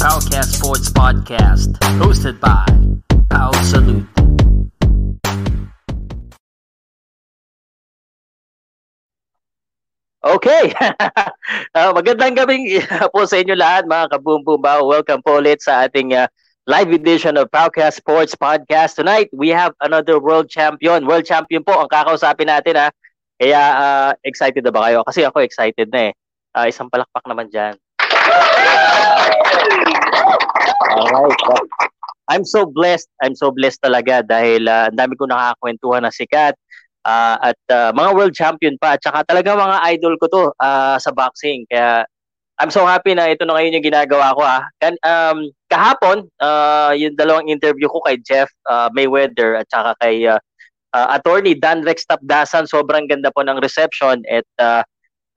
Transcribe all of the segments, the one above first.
Powercast Sports Podcast, hosted by Pow Salute. Okay. uh, magandang gabing po sa inyo lahat mga kabumbumba. Welcome po ulit sa ating uh, live edition of Powercast Sports Podcast. Tonight, we have another world champion. World champion po ang kakausapin natin ha. Kaya uh, excited na ba kayo? Kasi ako excited na eh. Uh, isang palakpak naman dyan. Alright. I'm so blessed. I'm so blessed talaga dahil uh, ang dami ko nakakakwentuhan na sikat uh, at uh, mga world champion pa at saka talaga mga idol ko to uh, sa boxing. Kaya I'm so happy na ito na ngayon yung ginagawa ko ah. Kan, um, kahapon, uh, yung dalawang interview ko kay Jeff uh, Mayweather at saka kay uh, uh, attorney Dan Rex Tapdasan, sobrang ganda po ng reception at uh,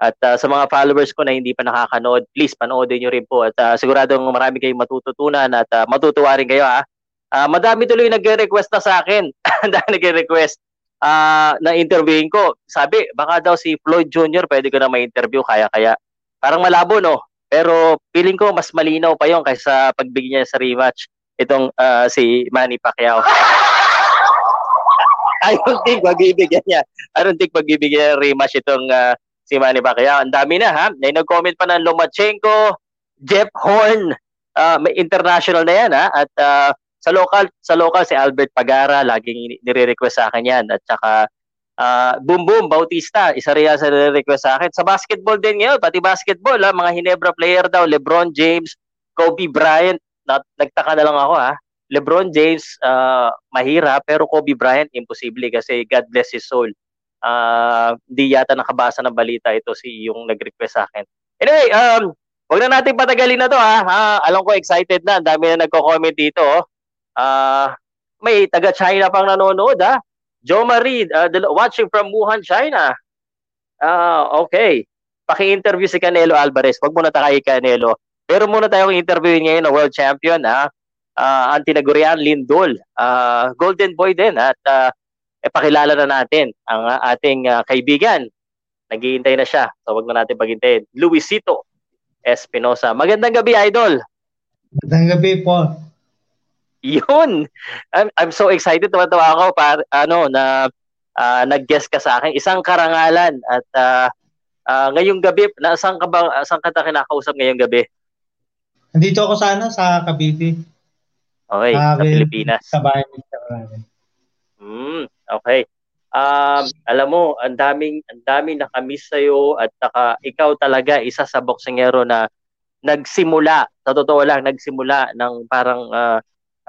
at uh, sa mga followers ko na hindi pa nakakanood, please panoodin niyo rin po at uh, siguradong marami kayong matututunan at uh, matutuwa rin kayo ha. Uh, madami tuloy nagre-request na sa akin. Dahil nagre-request uh, na interviewin ko. Sabi, baka daw si Floyd Jr. pwede ko na ma-interview kaya kaya. Parang malabo no. Pero feeling ko mas malinaw pa yon kaysa pagbigyan niya sa rematch itong uh, si Manny Pacquiao. I don't think magbibigyan niya. I don't think magbibigyan ng rematch itong uh, si Manny Pacquiao. Ang dami na ha. May nag-comment pa ng Lomachenko, Jeff Horn, uh, may international na yan ha. At uh, sa local, sa local si Albert Pagara, laging nire-request sa akin yan. At saka uh, Boom Boom Bautista, isa rin sa nire-request sa akin. Sa basketball din ngayon, pati basketball ha, mga Hinebra player daw, LeBron James, Kobe Bryant, Not, nagtaka na lang ako ha. LeBron James, uh, mahirap, pero Kobe Bryant, imposible kasi God bless his soul uh, di yata nakabasa ng balita ito si yung nag-request sa akin. Anyway, um, wag na natin patagalin na to ha. ha alam ko excited na. Ang dami na nagko-comment dito. Oh. Uh, may taga-China pang nanonood ha. Joe Marie, uh, watching from Wuhan, China. Uh, okay. Paki-interview si Canelo Alvarez. Wag muna tayo kay Canelo. Pero muna tayong interviewin ngayon ng world champion ha. Uh, ang tinagurian Lindol. Uh, Golden Boy din at uh, eh pakilala na natin ang uh, ating uh, kaibigan. Naghihintay na siya. So wag na natin paghintayin. Luisito Espinosa. Magandang gabi, Idol. Magandang gabi po. Yun. I'm, I'm so excited. Tuwa-tuwa ako para ano na uh, nag-guest ka sa akin. Isang karangalan at uh, uh, ngayong gabi, nasaan ka ba saan ka ta kinakausap ngayong gabi? Nandito ako sana sa Cavite. Okay, uh, sa Pilipinas. Sa bahay sa bahay. Hmm, okay. Um, alam mo, ang daming ang daming nakamiss sa iyo at saka ikaw talaga isa sa boksingero na nagsimula, sa totoo lang, nagsimula ng parang uh,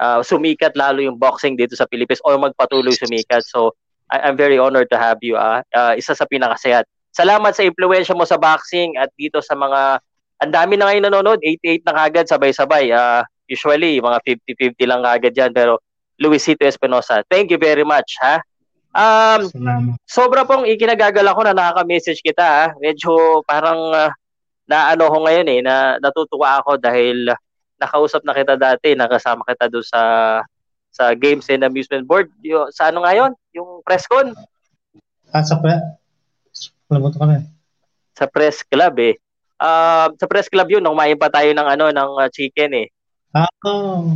uh, sumikat lalo yung boxing dito sa Pilipinas o magpatuloy sumikat. So, I- I'm very honored to have you. Uh, uh, isa sa pinakasayat. Salamat sa impluensya mo sa boxing at dito sa mga ang dami na ngayon nanonood, 88 na kagad sabay-sabay. Uh, usually, mga 50-50 lang kagad yan. Pero Luisito Espinosa. Thank you very much, ha? Um, Salamat. sobra pong ikinagagala ko na nakaka-message kita, ha? Medyo parang uh, naano ko ngayon eh, na natutuwa ako dahil nakausap na kita dati, nakasama kita doon sa sa Games and Amusement Board. Yung, sa ano ngayon? Yung press con? Ah, sa pre... Alam kami. Sa press club eh. Uh, sa press club yun, kumain pa tayo ng ano ng uh, chicken eh. Ah, oh.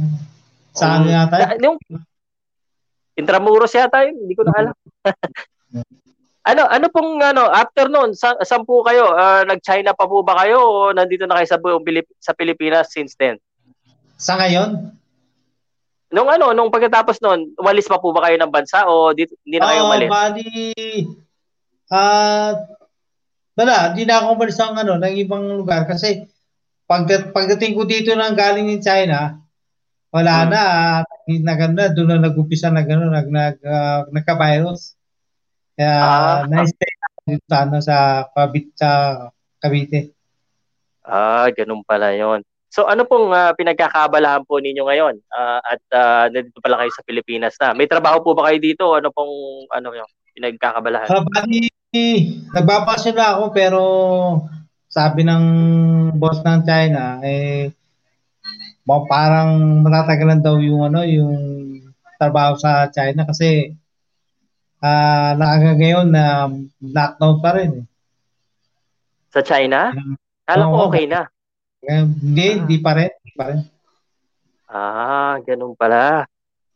Saan um, yata? Yung, Intramuros yata yun, hindi ko na alam. ano, ano pong ano, after noon, sa, saan po kayo? Uh, nag-China pa po ba kayo o nandito na kayo sa Pilip- sa Pilipinas since then? Sa ngayon? Nung ano, nung pagkatapos noon, umalis pa po ba kayo ng bansa o dito, hindi na kayo umalis? Oo, bali, ah, uh, wala, hindi na ako umalis ng ano, ng ibang lugar kasi pag, pagdating ko dito nang galing ng China, wala hmm. na, naganda doon na nag-upisa na gano'n, nag, nag, uh, nagka-virus. Kaya ah. na-stay na dito sa, ano, sa, Cavite, sa Cavite. Ah, ganun pala yon. So ano pong uh, pinagkakabalahan po ninyo ngayon? Uh, at uh, nandito pala kayo sa Pilipinas na. May trabaho po ba kayo dito? Ano pong ano yung pinagkakabalahan? Uh, bali, nagbabasyon na ako pero sabi ng boss ng China eh parang matatagalan daw yung ano yung trabaho sa China kasi uh, hanggang ngayon na uh, lockdown pa rin. Eh. Sa China? Kala ko okay na. Uh, hindi, ah. hindi pa rin. pa rin. Ah, ganun pala.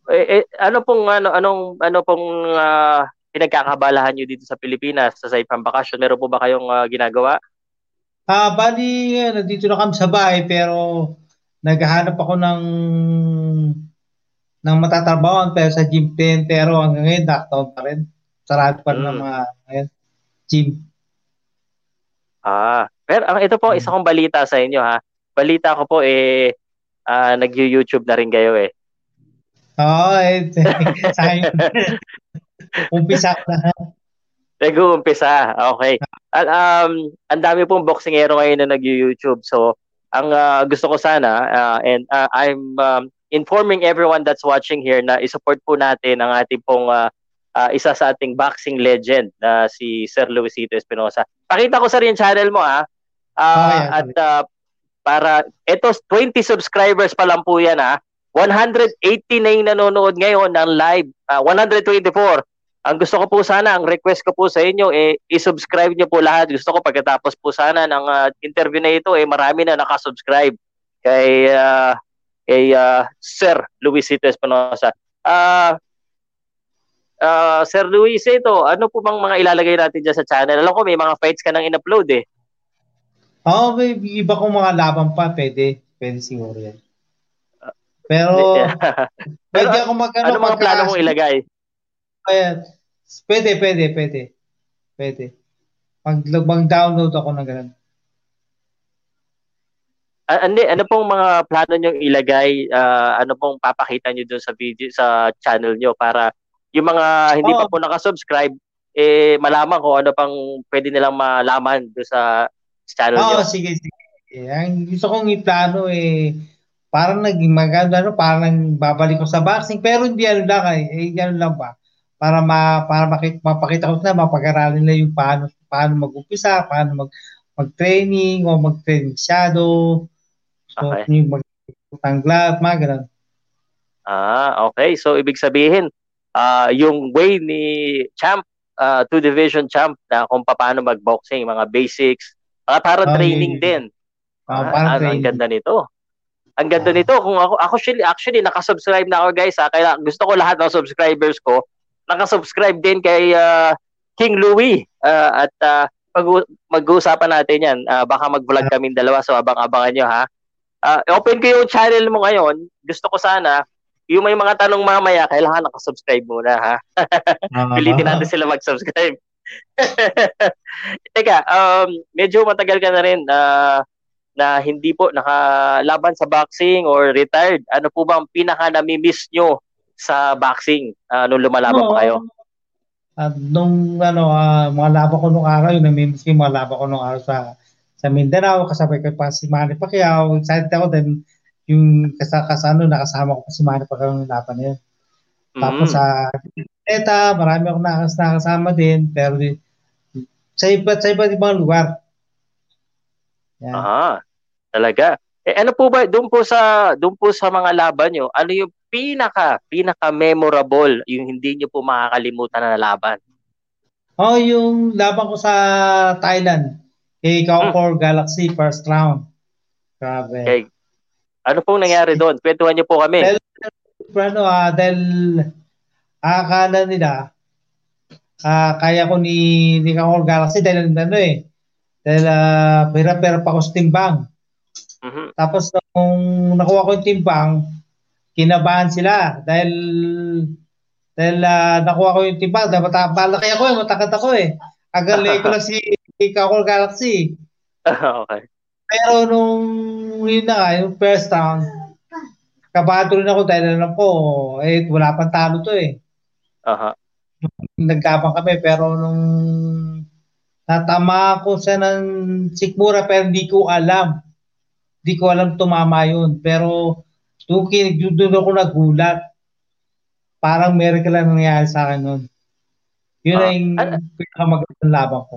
Eh, eh, ano pong ano anong ano pong uh, pinagkakabalahan niyo dito sa Pilipinas sa Saipan Bakasyon? Meron po ba kayong uh, ginagawa? Ah, bali ano, dito na kami sa bahay pero naghahanap ako ng ng matatrabahoan pero sa gym din pero hanggang ngayon lockdown pa rin. Sarado pa rin mm. ng mga ngayon, gym. Ah, pero ang ito po mm. isa kong balita sa inyo ha. Balita ko po eh uh, nag-YouTube na rin kayo eh. Oo, oh, eh, sayang. umpisa na. Nag-uumpisa. Okay. At um, ang dami pong boxingero ngayon na nag-YouTube. So, ang uh, gusto ko sana uh, and uh, I'm um, informing everyone that's watching here na i-support po natin ang ating pong uh, uh, isa sa ating boxing legend na uh, si Sir Luisito Espinosa. Pakita ko sa rin channel mo ah. Uh, oh, yeah, at uh, para ito 20 subscribers pa lang po yan ah. 180 na yung nanonood ngayon ng live, uh, ah, 124. Ang gusto ko po sana, ang request ko po sa inyo, eh, i-subscribe niyo po lahat. Gusto ko pagkatapos po sana ng uh, interview na ito, eh, marami na nakasubscribe kay, uh, kay uh, Sir Luisito Espinosa. Uh, uh, Sir Luis, ito, ano po bang mga ilalagay natin dyan sa channel? Alam ko may mga fights ka nang in-upload eh. Oo, oh, may iba kong mga laban pa, pwede. Pwede siguro yan. Pero, pwede ako mag ano, mga plano mong ilagay? Ayan. Pwede, pwede, pwede. Pwede. Mag, mag-download ako ng ganun. ano, ano pong mga plano nyo ilagay, uh, ano pong papakita nyo doon sa video, sa channel nyo para yung mga hindi oh. pa po nakasubscribe, eh, malaman ko ano pang pwede nilang malaman doon sa channel oh, nyo. sige, sige. Ang gusto kong i-plano eh, parang naging maganda, ano, parang babalik ko sa boxing, pero hindi ano lang, eh, eh ano lang ba, para ma, para makita, mapakita ko na, mapag-aralin nila yung paano, paano mag-umpisa, paano mag, mag-training, o mag-training shadow, so, okay. yung mag-tanglap, mga ganun. Ah, okay. So, ibig sabihin, uh, yung way ni Champ, uh, two division champ na kung paano mag-boxing, mga basics, uh, para oh, training din. Uh, ah, parang ah, training. Ang ganda nito. Ang ganda nito kung ako actually actually naka-subscribe na ako guys ha. Kaya gusto ko lahat ng subscribers ko naka-subscribe din kay uh, King Louie uh, at uh, pag- mag-uusapan natin 'yan. Uh, baka mag-vlog kami dalawa so abang-abangan niyo ha. Uh, open ko yung channel mo ngayon. Gusto ko sana yung may mga tanong mamaya, kailangan naka-subscribe muna ha. Pilitin natin sila mag-subscribe. Teka, um, medyo matagal ka na rin uh, na hindi po nakalaban sa boxing or retired, ano po ba ang pinaka nami-miss nyo sa boxing uh, nung lumalaban pa kayo? At nung ano, uh, mga laban ko nung araw, nami-miss yung mga laban ko nung araw sa sa Mindanao, kasabay ko pa si Manny Pacquiao. Excited ako din yung kasakasano, nakasama ko pa si Manny Pacquiao nung laban na yun. Mm-hmm. Tapos sa uh, ETA, marami akong nakas nakasama din, pero di, sa iba't sa iba't ibang lugar. Yan. Aha. Talaga. Eh ano po ba doon po sa doon po sa mga laban niyo? Ano yung pinaka pinaka memorable yung hindi niyo po makakalimutan na laban? Oh, yung laban ko sa Thailand. Kay Kaukor hmm. Galaxy first round. Grabe. Okay. Ano pong nangyari doon? Kwentuhan niyo po kami. Dahil, ano, ah, dahil akala nila ah, kaya ko ni, ni Kaukor Galaxy dahil ano eh, dahil uh, pera-pera pa ko sa timbang. Mm-hmm. Tapos nung nakuha ko yung timbang, kinabahan sila dahil dahil uh, nakuha ko yung timbang, dahil malaki ako eh, matakot ako eh. Agalay ko lang si Kakol Galaxy. okay. Pero nung yun na nga, yung first round, kabado rin ako dahil alam ko, eh, wala pang talo to eh. Aha. Uh-huh. Nagkabang kami, pero nung Natama ako sa ng sikmura pero hindi ko alam. Hindi ko alam tumama yun. Pero doon, doon ako nagulat. Parang miracle lang nangyari sa akin nun. Yun uh, yung an- pinakamagandang laban ko.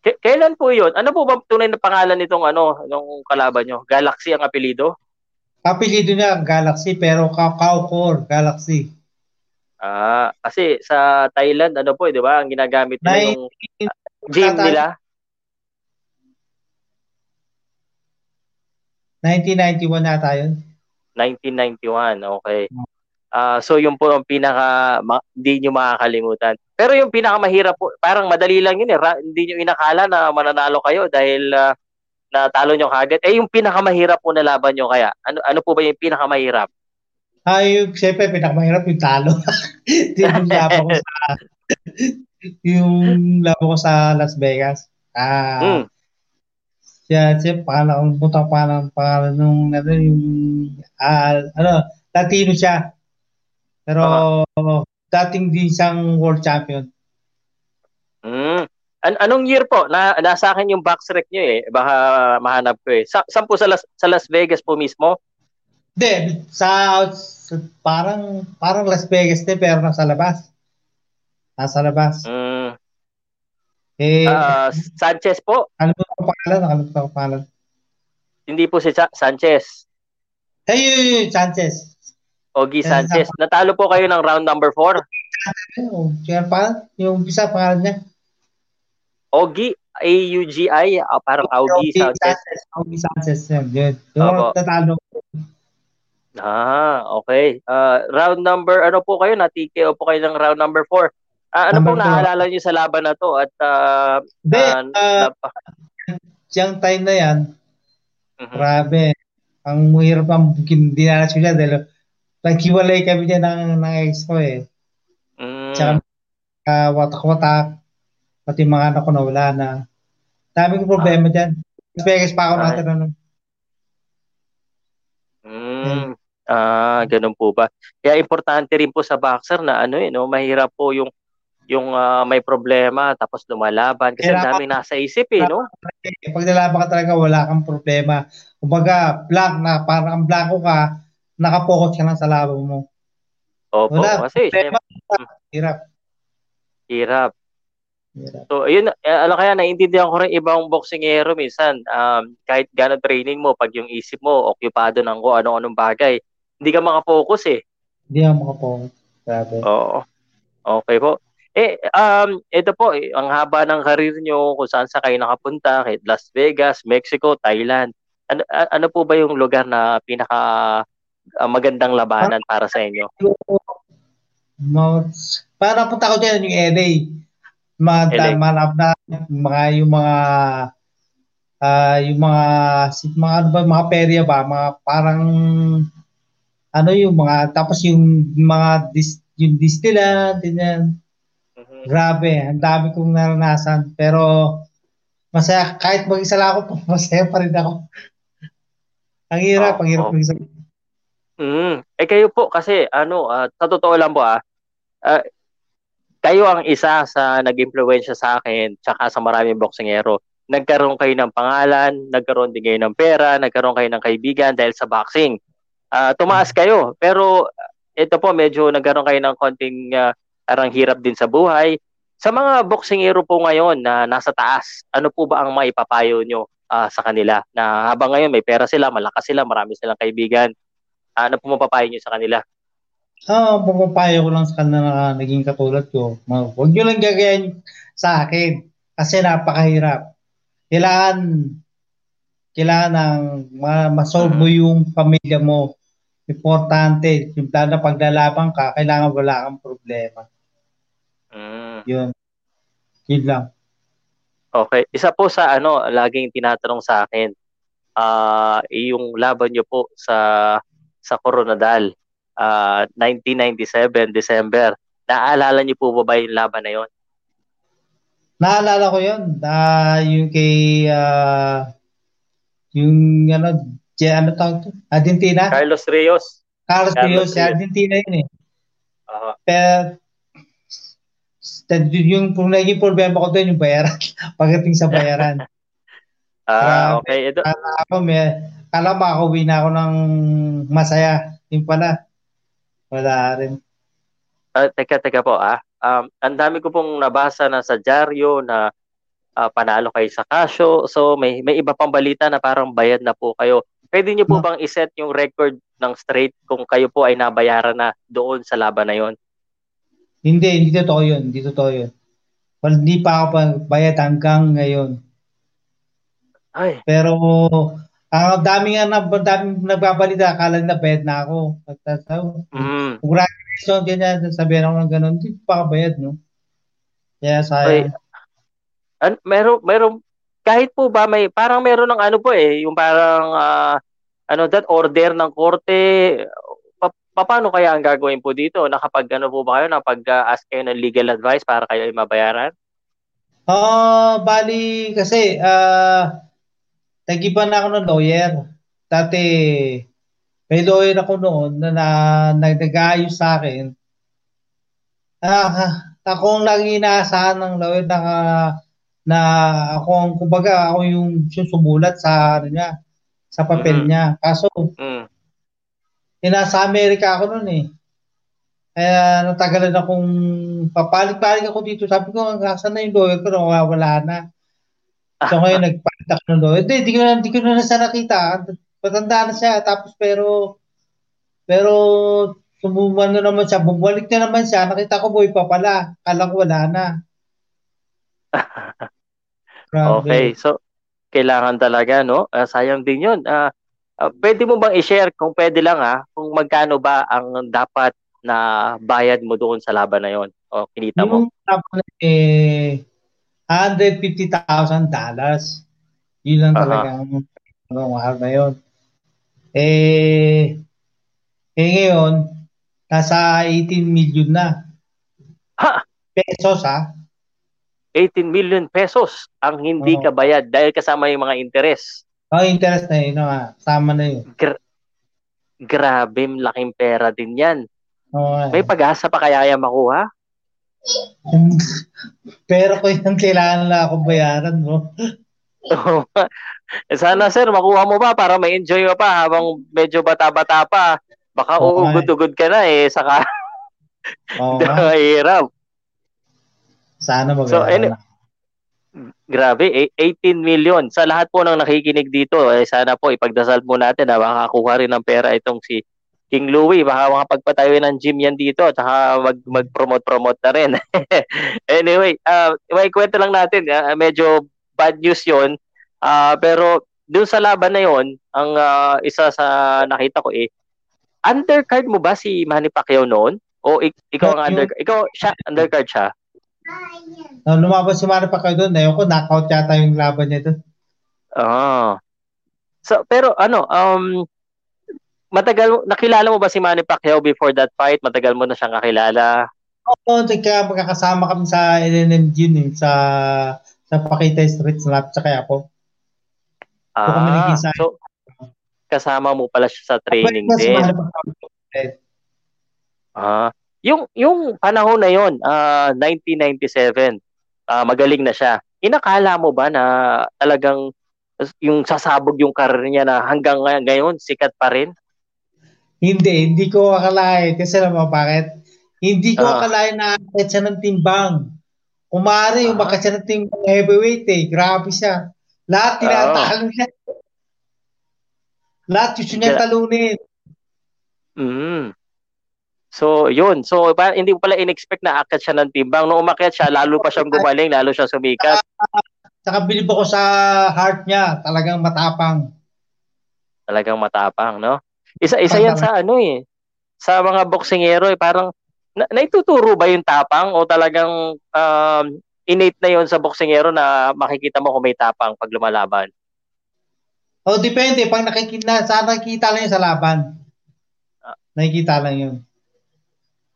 K- kailan po yun? Ano po ba tunay na pangalan nitong ano, nung kalaban nyo? Galaxy ang apelido? Apelido niya Galaxy pero Core Galaxy. Ah, kasi sa Thailand ano po, 'di ba? Ang ginagamit nila yung uh, 19, ah, ah, gym nila? 1991 yata yun. 1991, okay. Uh, so yung po ang pinaka ma, hindi nyo makakalimutan. Pero yung pinakamahirap po, parang madali lang yun eh. Ra, hindi nyo inakala na mananalo kayo dahil uh, natalo nyo kagad. Eh yung pinakamahirap po na laban nyo kaya. Ano ano po ba yung pinakamahirap? Ah, yung siyempre pinakamahirap yung talo. yung laban ko sa yung laban ko sa Las Vegas. Ah, mm. Siya, siya, pangalan, kung punta pangalan, pangalan nung, ano, yung, ah, ano, Latino siya. Pero, uh-huh. dating din siyang world champion. Mm. An anong year po? Na nasa akin yung box rec niyo eh. Baka mahanap ko eh. Sa saan po sa Las, sa Las Vegas po mismo? Hindi, sa, sa parang parang Las Vegas din pero nasa labas. Nasa labas. Mm. Eh, uh, Sanchez po? Ano po ang pangalan? Nakalimutan ko pangalan. Hindi po si Sa- Sanchez. Hey, yun, Sanchez. Ogie Sanchez. Natalo po kayo ng round number 4. Oh, siya pa, yung isa pangalan niya. Ogie, A-U-G-I, uh, parang Augie Sanchez. Augie Sanchez, yun. Yung tatalo. Ah, okay. Uh, round number, ano po kayo? Na-TKO po kayo ng round number 4. Uh, ano pong naalala niyo sa laban na to? At uh, Hindi, uh, uh, siyang time na yan, uh-huh. grabe. Ang mahirap ang dinalas ko siya dahil naghiwalay kami niya ng, ng ex ko eh. Mm. Tsaka uh, watak-watak, pati mga anak ko nawala na. Daming problema ah. dyan. Vegas pa ako ah. natin ano. Mm. Ah, ganun po ba? Kaya importante rin po sa boxer na ano eh, no, mahirap po yung yung uh, may problema tapos lumalaban kasi ang daming nasa isip eh, no? Pag nalaban ka talaga, wala kang problema. Kumbaga, blank na, parang blanco ka, nakapokus ka lang sa laban mo. Opo, wala, kasi problema, hirap. Hirap. Hirap. So, ayun, eh, alam kaya, naiintindihan ko rin ibang boksingero minsan, um, kahit gano'n training mo, pag yung isip mo, okupado ng kung anong-anong bagay, hindi ka makapokus eh. Hindi ka makapokus. Grabe. Oo. Okay po. Eh, um, ito po, eh, ang haba ng karir nyo, kung saan sa kayo nakapunta, kahit Las Vegas, Mexico, Thailand. Ano, ano po ba yung lugar na pinaka uh, magandang labanan para sa inyo? Para punta ko dyan yung LA. Mga, LA. mga, mga yung mga uh, yung mga mga ano ba mga perya ba mga parang ano yung mga tapos yung mga dis, yung distillate din Grabe, ang dami kong naranasan. Pero masaya, kahit mag-isa lang ako, masaya pa rin ako. ang hirap, oh, ang hirap oh. mag-isa. Mm. Eh kayo po kasi ano, uh, sa totoo lang po ah, uh, kayo ang isa sa nag-impluwensya sa akin tsaka sa maraming boksingero. Nagkaroon kayo ng pangalan, nagkaroon din kayo ng pera, nagkaroon kayo ng kaibigan dahil sa boxing. Uh, tumaas kayo, pero ito po medyo nagkaroon kayo ng konting uh, parang hirap din sa buhay. Sa mga boksingero po ngayon na nasa taas, ano po ba ang maipapayo nyo uh, sa kanila? Na habang ngayon may pera sila, malakas sila, marami silang kaibigan. Ano po mapapayo nyo sa kanila? Ah, uh, mapapayo ko lang sa kanila na naging katulad ko. Huwag nyo lang gagayan sa akin kasi napakahirap. Kailangan kailangan ng ma-solve mo mm-hmm. yung pamilya mo. Importante, yung na paglalaban ka, kailangan wala kang problema. Mm. Yun. Yun lang. Okay. Isa po sa ano, laging tinatanong sa akin, uh, yung laban nyo po sa sa Coronadal, uh, 1997, December. Naaalala niyo po ba, ba yung laban na yon? Naalala ko yun. Uh, yung kay, uh, yung ano, ano tawag to? Argentina? Carlos Rios. Carlos, Carlos Rios, Rios. Argentina yun eh. Uh-huh. Pero yung kung naging problema ko doon yung bayaran pagdating sa bayaran. ah, uh, okay. Ito. Kala ako may kala makauwi na ako ng masaya. Yung pala wala rin. Uh, teka, teka po ah. Um, ang dami ko pong nabasa na sa dyaryo na uh, panalo kayo sa kasyo. So may may iba pang balita na parang bayad na po kayo. Pwede niyo po bang iset yung record ng straight kung kayo po ay nabayaran na doon sa laban na yon? Hindi, hindi totoo yun. Hindi totoo yun. Well, hindi pa ako bayad hanggang ngayon. Ay. Pero Ang uh, dami nga na dami nagbabalita, akala na bayad na ako. So, mm. congratulations, ganyan, sabihin ako ng ganun, hindi pa bayad, no? Kaya sayang. An meron meron kahit po ba may parang meron ng ano po eh, yung parang uh, ano that order ng korte paano kaya ang gagawin po dito? Nakapag ano po ba kayo napag uh, ask kayo ng legal advice para kayo ay mabayaran? Ah, uh, bali kasi ah uh, Nag-iba na ako ng lawyer. Dati, may lawyer ako noon na, na, na nag-aayos sa akin. Ah, ako ang lagi inaasahan ng lawyer na, na ako ang, kumbaga, ako yung susumulat sa, ano niya, sa papel mm-hmm. niya. Kaso, mm. Nasa Amerika ako noon eh. Kaya natagalan akong papalik-balik ako dito. Sabi ko, saan na yung lawyer ko? Wala na. So ngayon nagpalit ako ng lawyer. Hindi, di ko na, di ko na siya nakita. Patanda na siya. Tapos pero, pero sumuman na naman siya. Bumalik na naman siya. Nakita ko boy pa pala. Kala ko wala na. okay. So, kailangan talaga, no? Uh, sayang din yun. Uh, uh, pwede mo bang i-share kung pwede lang ha, kung magkano ba ang dapat na bayad mo doon sa laban na yon o kinita mo? Yung laban eh, $150,000 dollars. Yun lang uh-huh. talaga ang mahal na yun. Eh, eh ngayon, nasa 18 million na. Ha? Pesos ha? 18 million pesos ang hindi oh. kabayad dahil kasama yung mga interest. Oh, interest na yun. No, Sama na yun. Gra- grabe, laking pera din yan. Oh, May pag-asa pa kaya yan makuha? Pero ko yung kailangan na ako bayaran mo. eh, sana sir, makuha mo ba para ma-enjoy mo pa habang medyo bata-bata pa. Baka okay. uugod-ugod ka na eh, saka okay. hirap. Sana mag so, any, Grabe, 18 million. Sa lahat po ng nakikinig dito, eh, sana po ipagdasal mo natin na makakuha rin ng pera itong si King Louie, baka makapagpatayo ng gym yan dito at saka mag, mag-promote-promote na rin. anyway, uh, may kwento lang natin, uh, medyo bad news yon uh, pero dun sa laban na yon ang uh, isa sa nakita ko eh, undercard mo ba si Manny Pacquiao noon? O ik- ikaw ang undercard? Ikaw, siya, undercard siya? No, lumabas si Manny Pacquiao doon. Ayaw ko, knockout yata yung laban niya doon. Ah. So, pero ano, um, matagal, nakilala mo ba si Manny Pacquiao before that fight? Matagal mo na siyang kakilala? Oo, teka, magkakasama kami sa LNMG eh, sa sa Pakita Street sa lapit sa kaya po. Ah, so, so kasama mo pala siya sa training din. Ah, yung yung panahon na yon, uh, 1997, uh, magaling na siya. Inakala mo ba na talagang yung sasabog yung karir niya na hanggang ngayon sikat pa rin? Hindi, hindi ko akalain. Kasi naman bakit? Hindi ko uh, akalain na akit siya ng timbang. Kumari, uh, umakat siya ng timbang heavyweight eh. Grabe siya. Lahat tinatalo uh, niya. Lahat gusto niya talunin. Mm. So, yun. So, pa, hindi pala in-expect na akit siya ng timbang. Nung umakyat siya, lalo pa siyang gumaling, lalo siya sumikat. Saka bilib ako sa heart niya. Talagang matapang. Talagang matapang, no? Isa isa yan sa ano eh. Sa mga boksingero eh parang na, naituturo ba yung tapang o talagang um, innate na yon sa boksingero na makikita mo kung may tapang pag lumalaban? Oh, depende. Pag nakikita, sa nakikita lang yun sa laban. Ah. Nakikita lang yun.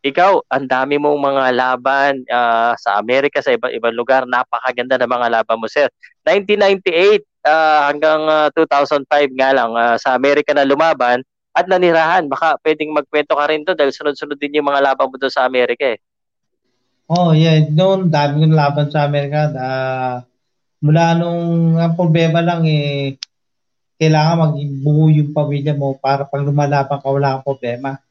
Ikaw, ang dami mong mga laban uh, sa Amerika, sa iba, ibang lugar. Napakaganda ng mga laban mo, sir. 1998 uh, hanggang uh, 2005 nga lang uh, sa Amerika na lumaban at nanirahan. Baka pwedeng magkwento ka rin doon dahil sunod-sunod din yung mga laban mo doon sa Amerika eh. Oh, yeah. Noon, dami kong laban sa Amerika. Uh, mula nung ang problema lang eh, kailangan magbuo yung pamilya mo para pag lumalaban ka, wala kang problema.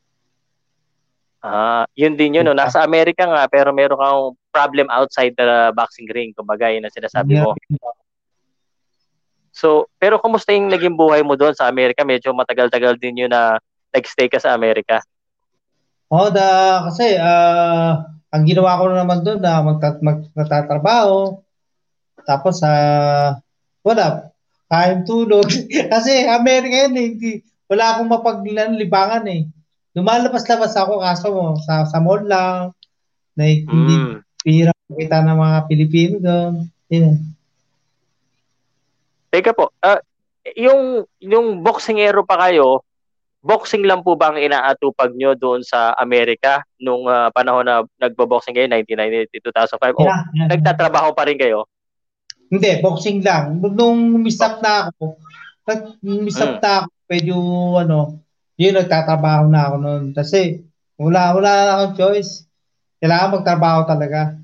Ah, yun din yun. No? Nasa Amerika nga, pero meron kang problem outside the boxing ring. Kumbaga, yun ang sinasabi mo. Yeah. So, pero kumusta yung naging buhay mo doon sa Amerika? Medyo matagal-tagal din yun na nag-stay ka sa Amerika. Oh, da, kasi uh, ang ginawa ko naman doon na magtat- mag- natatrabaho. Tapos, uh, wala. Time tulog. Kasi Amerika yun eh. Hindi, wala akong mapaglibangan eh. Lumalabas-labas ako kaso mo sa, sa mall lang. Na hindi mm. pira kita ng mga Pilipino doon. Yun. Teka po, uh, yung yung boxingero pa kayo, boxing lang po ba ang inaatupag nyo doon sa Amerika nung uh, panahon na nagbo-boxing kayo, 1990, 2005? Yeah, o yeah, nagtatrabaho pa rin kayo? Hindi, boxing lang. Nung misap na ako, misap mm. na ako, medyo ano, yun, nagtatrabaho na ako noon. Kasi, wala, wala na akong choice. Kailangan magtrabaho talaga.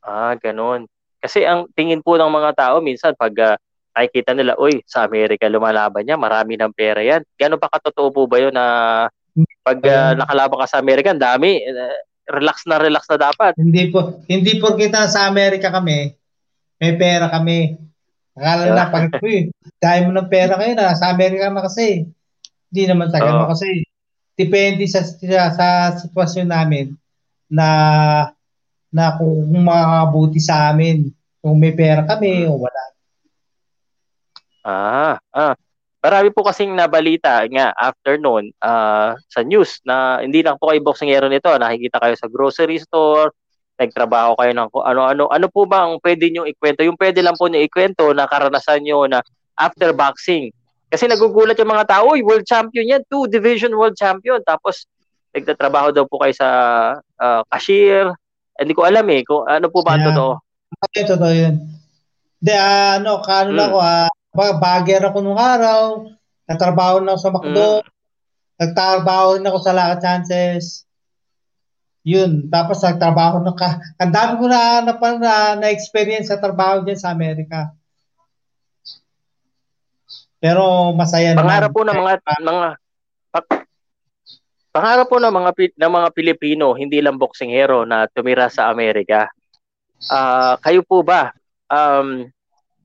Ah, ganun. Kasi ang tingin po ng mga tao, minsan pag uh, nakikita nila, uy, sa Amerika lumalaban niya, marami ng pera yan. Gano'n pa katotoo po ba yun na pag uh, nakalaban ka sa Amerika, dami, uh, relax na relax na dapat. Hindi po, hindi po kita sa Amerika kami, may pera kami. Akala na pag, uy, dahil mo ng pera kayo na, sa Amerika na kasi. Hindi naman sa ganun oh. kasi depende sa, sa, sa sitwasyon namin na na kung makakabuti sa amin kung may pera kami o wala. Ah, ah. Marami po kasing nabalita nga after noon uh, sa news na hindi lang po kayo boxingero nito, nakikita kayo sa grocery store, nagtrabaho kayo ng ano-ano. Ano po ba ang pwede nyo ikwento? Yung pwede lang po nyo ikwento na karanasan nyo na after boxing. Kasi nagugulat yung mga tao, uy, world champion yan, two division world champion. Tapos, nagtatrabaho daw po kayo sa uh, cashier. Hindi ko alam eh, kung ano po ba yeah. totoo. Okay, totoo yun. Hindi, uh, ano, kano hmm. lang ako, uh, bagger ako nung araw, nagtrabaho na ako sa McDo, hmm. nagtrabaho na ako sa Laka Chances, yun, tapos nagtrabaho na ka. Ang dami ko na na, na, na experience sa trabaho diyan sa Amerika. Pero masaya naman. Pangarap po ng mga mga pangarap po ng mga ng mga Pilipino, hindi lang boxing hero na tumira sa Amerika. Uh, kayo po ba um,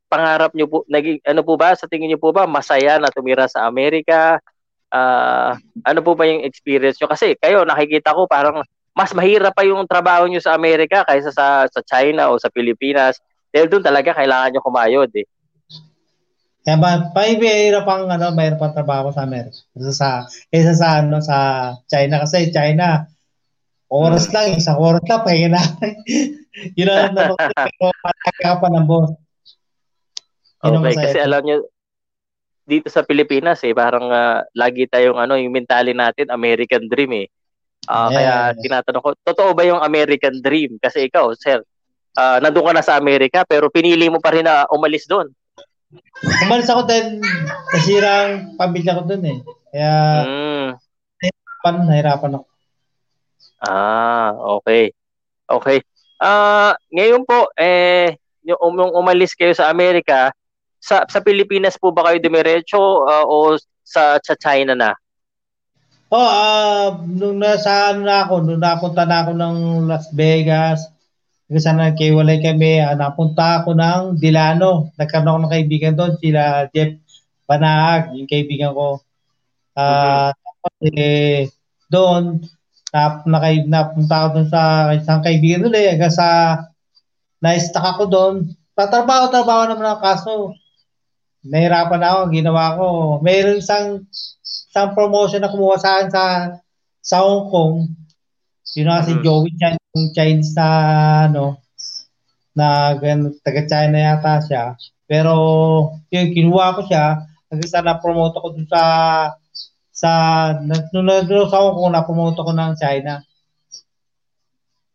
pangarap niyo po naging ano po ba sa tingin niyo po ba masaya na tumira sa Amerika? Uh, ano po ba yung experience niyo kasi kayo nakikita ko parang mas mahirap pa yung trabaho nyo sa Amerika kaysa sa sa China o sa Pilipinas. Dahil doon talaga kailangan nyo kumayod eh. Kaya ba, mahirap ang ano, mahirap ang trabaho sa Amerika. Kaysa sa, kaysa sa, ano, sa China. Kasi China, oras lang, isang oras lang, pahinga na. yun ang naman, pero pa ng boss. okay, kasi alam nyo, dito sa Pilipinas eh, parang uh, lagi tayong ano, yung mentality natin, American dream eh Uh, yeah. Kaya tinatanong ko, totoo ba yung American Dream? Kasi ikaw, sir, uh, nandun ka na sa Amerika pero pinili mo pa rin na umalis doon. Umalis ako dahil nasirang pamilya ko doon eh. Kaya mm. nahirapan, nahirapan ako. Ah, okay. Okay. Ah, uh, ngayon po eh yung, um, yung umalis kayo sa Amerika, sa sa Pilipinas po ba kayo dumiretso uh, o sa sa China na? Oh, uh, nung nasa ano na ako, nung napunta na ako ng Las Vegas, kasi nagkiwalay kami, uh, napunta ako ng Dilano. Nagkaroon ako ng kaibigan doon, sila Jeff Banahag, yung kaibigan ko. Uh, mm-hmm. Tapos eh, doon, nap, nakay, napunta ako doon sa isang kaibigan doon eh, hanggang sa na-stuck ako doon. Tatrabaho-trabaho naman ako, kaso nahirapan ako, ginawa ko. Mayroon isang sa promotion na kumuha sa akin sa sa Hong Kong, yun na si mm-hmm. Joey Chan, yung Chinese na, ano, na taga China yata siya. Pero, yung kinuha ko siya, kasi sa na-promote ko dun sa, sa, nung sa Hong Kong, na-promote ko ng China.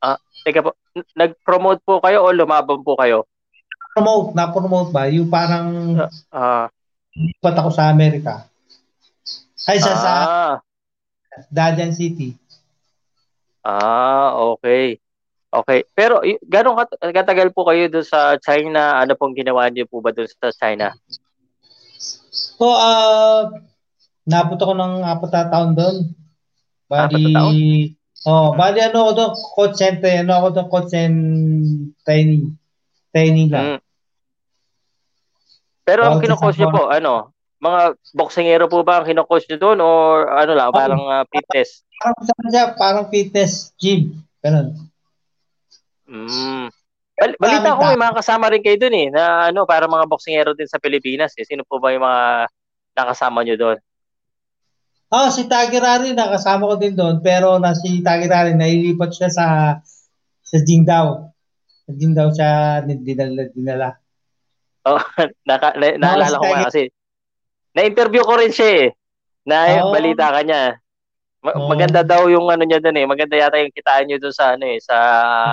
Ah, teka po, nag-promote po kayo o lumaban po kayo? Promote, na-promote ba? Yung parang, uh, uh, ako sa Amerika. Ay, sa, ah. sa Dalian City. Ah, okay. Okay. Pero gano'ng kat- katagal po kayo doon sa China? Ano pong ginawa niyo po ba doon sa China? So, uh, napunta ko ng apat na taon doon. Bali, oh, bali ano ako doon, coach center, ano ako doon, coach and training. Training lang. Mm. Pero ang kino-coach niyo po, ano, mga boksingero po ba ang kino-coach nyo doon or ano lang, parang uh, fitness? Parang siya, parang fitness gym. Ganun. Mm. Bal- balita ko may mga kasama rin kayo doon eh na ano para mga boksingero din sa Pilipinas eh. Sino po ba yung mga nakasama nyo doon? Oh, si Tagirari nakasama ko din doon pero na si Tagirari nailipat siya sa sa Jingdao. Sa Jingdao siya dinala dinala. Oh, naka, na, naalala ko nga kasi na-interview ko rin siya eh. Na oh. balita kanya. Ma- oh. Maganda daw yung ano niya doon eh. Maganda yata yung kitaan niyo doon sa ano eh sa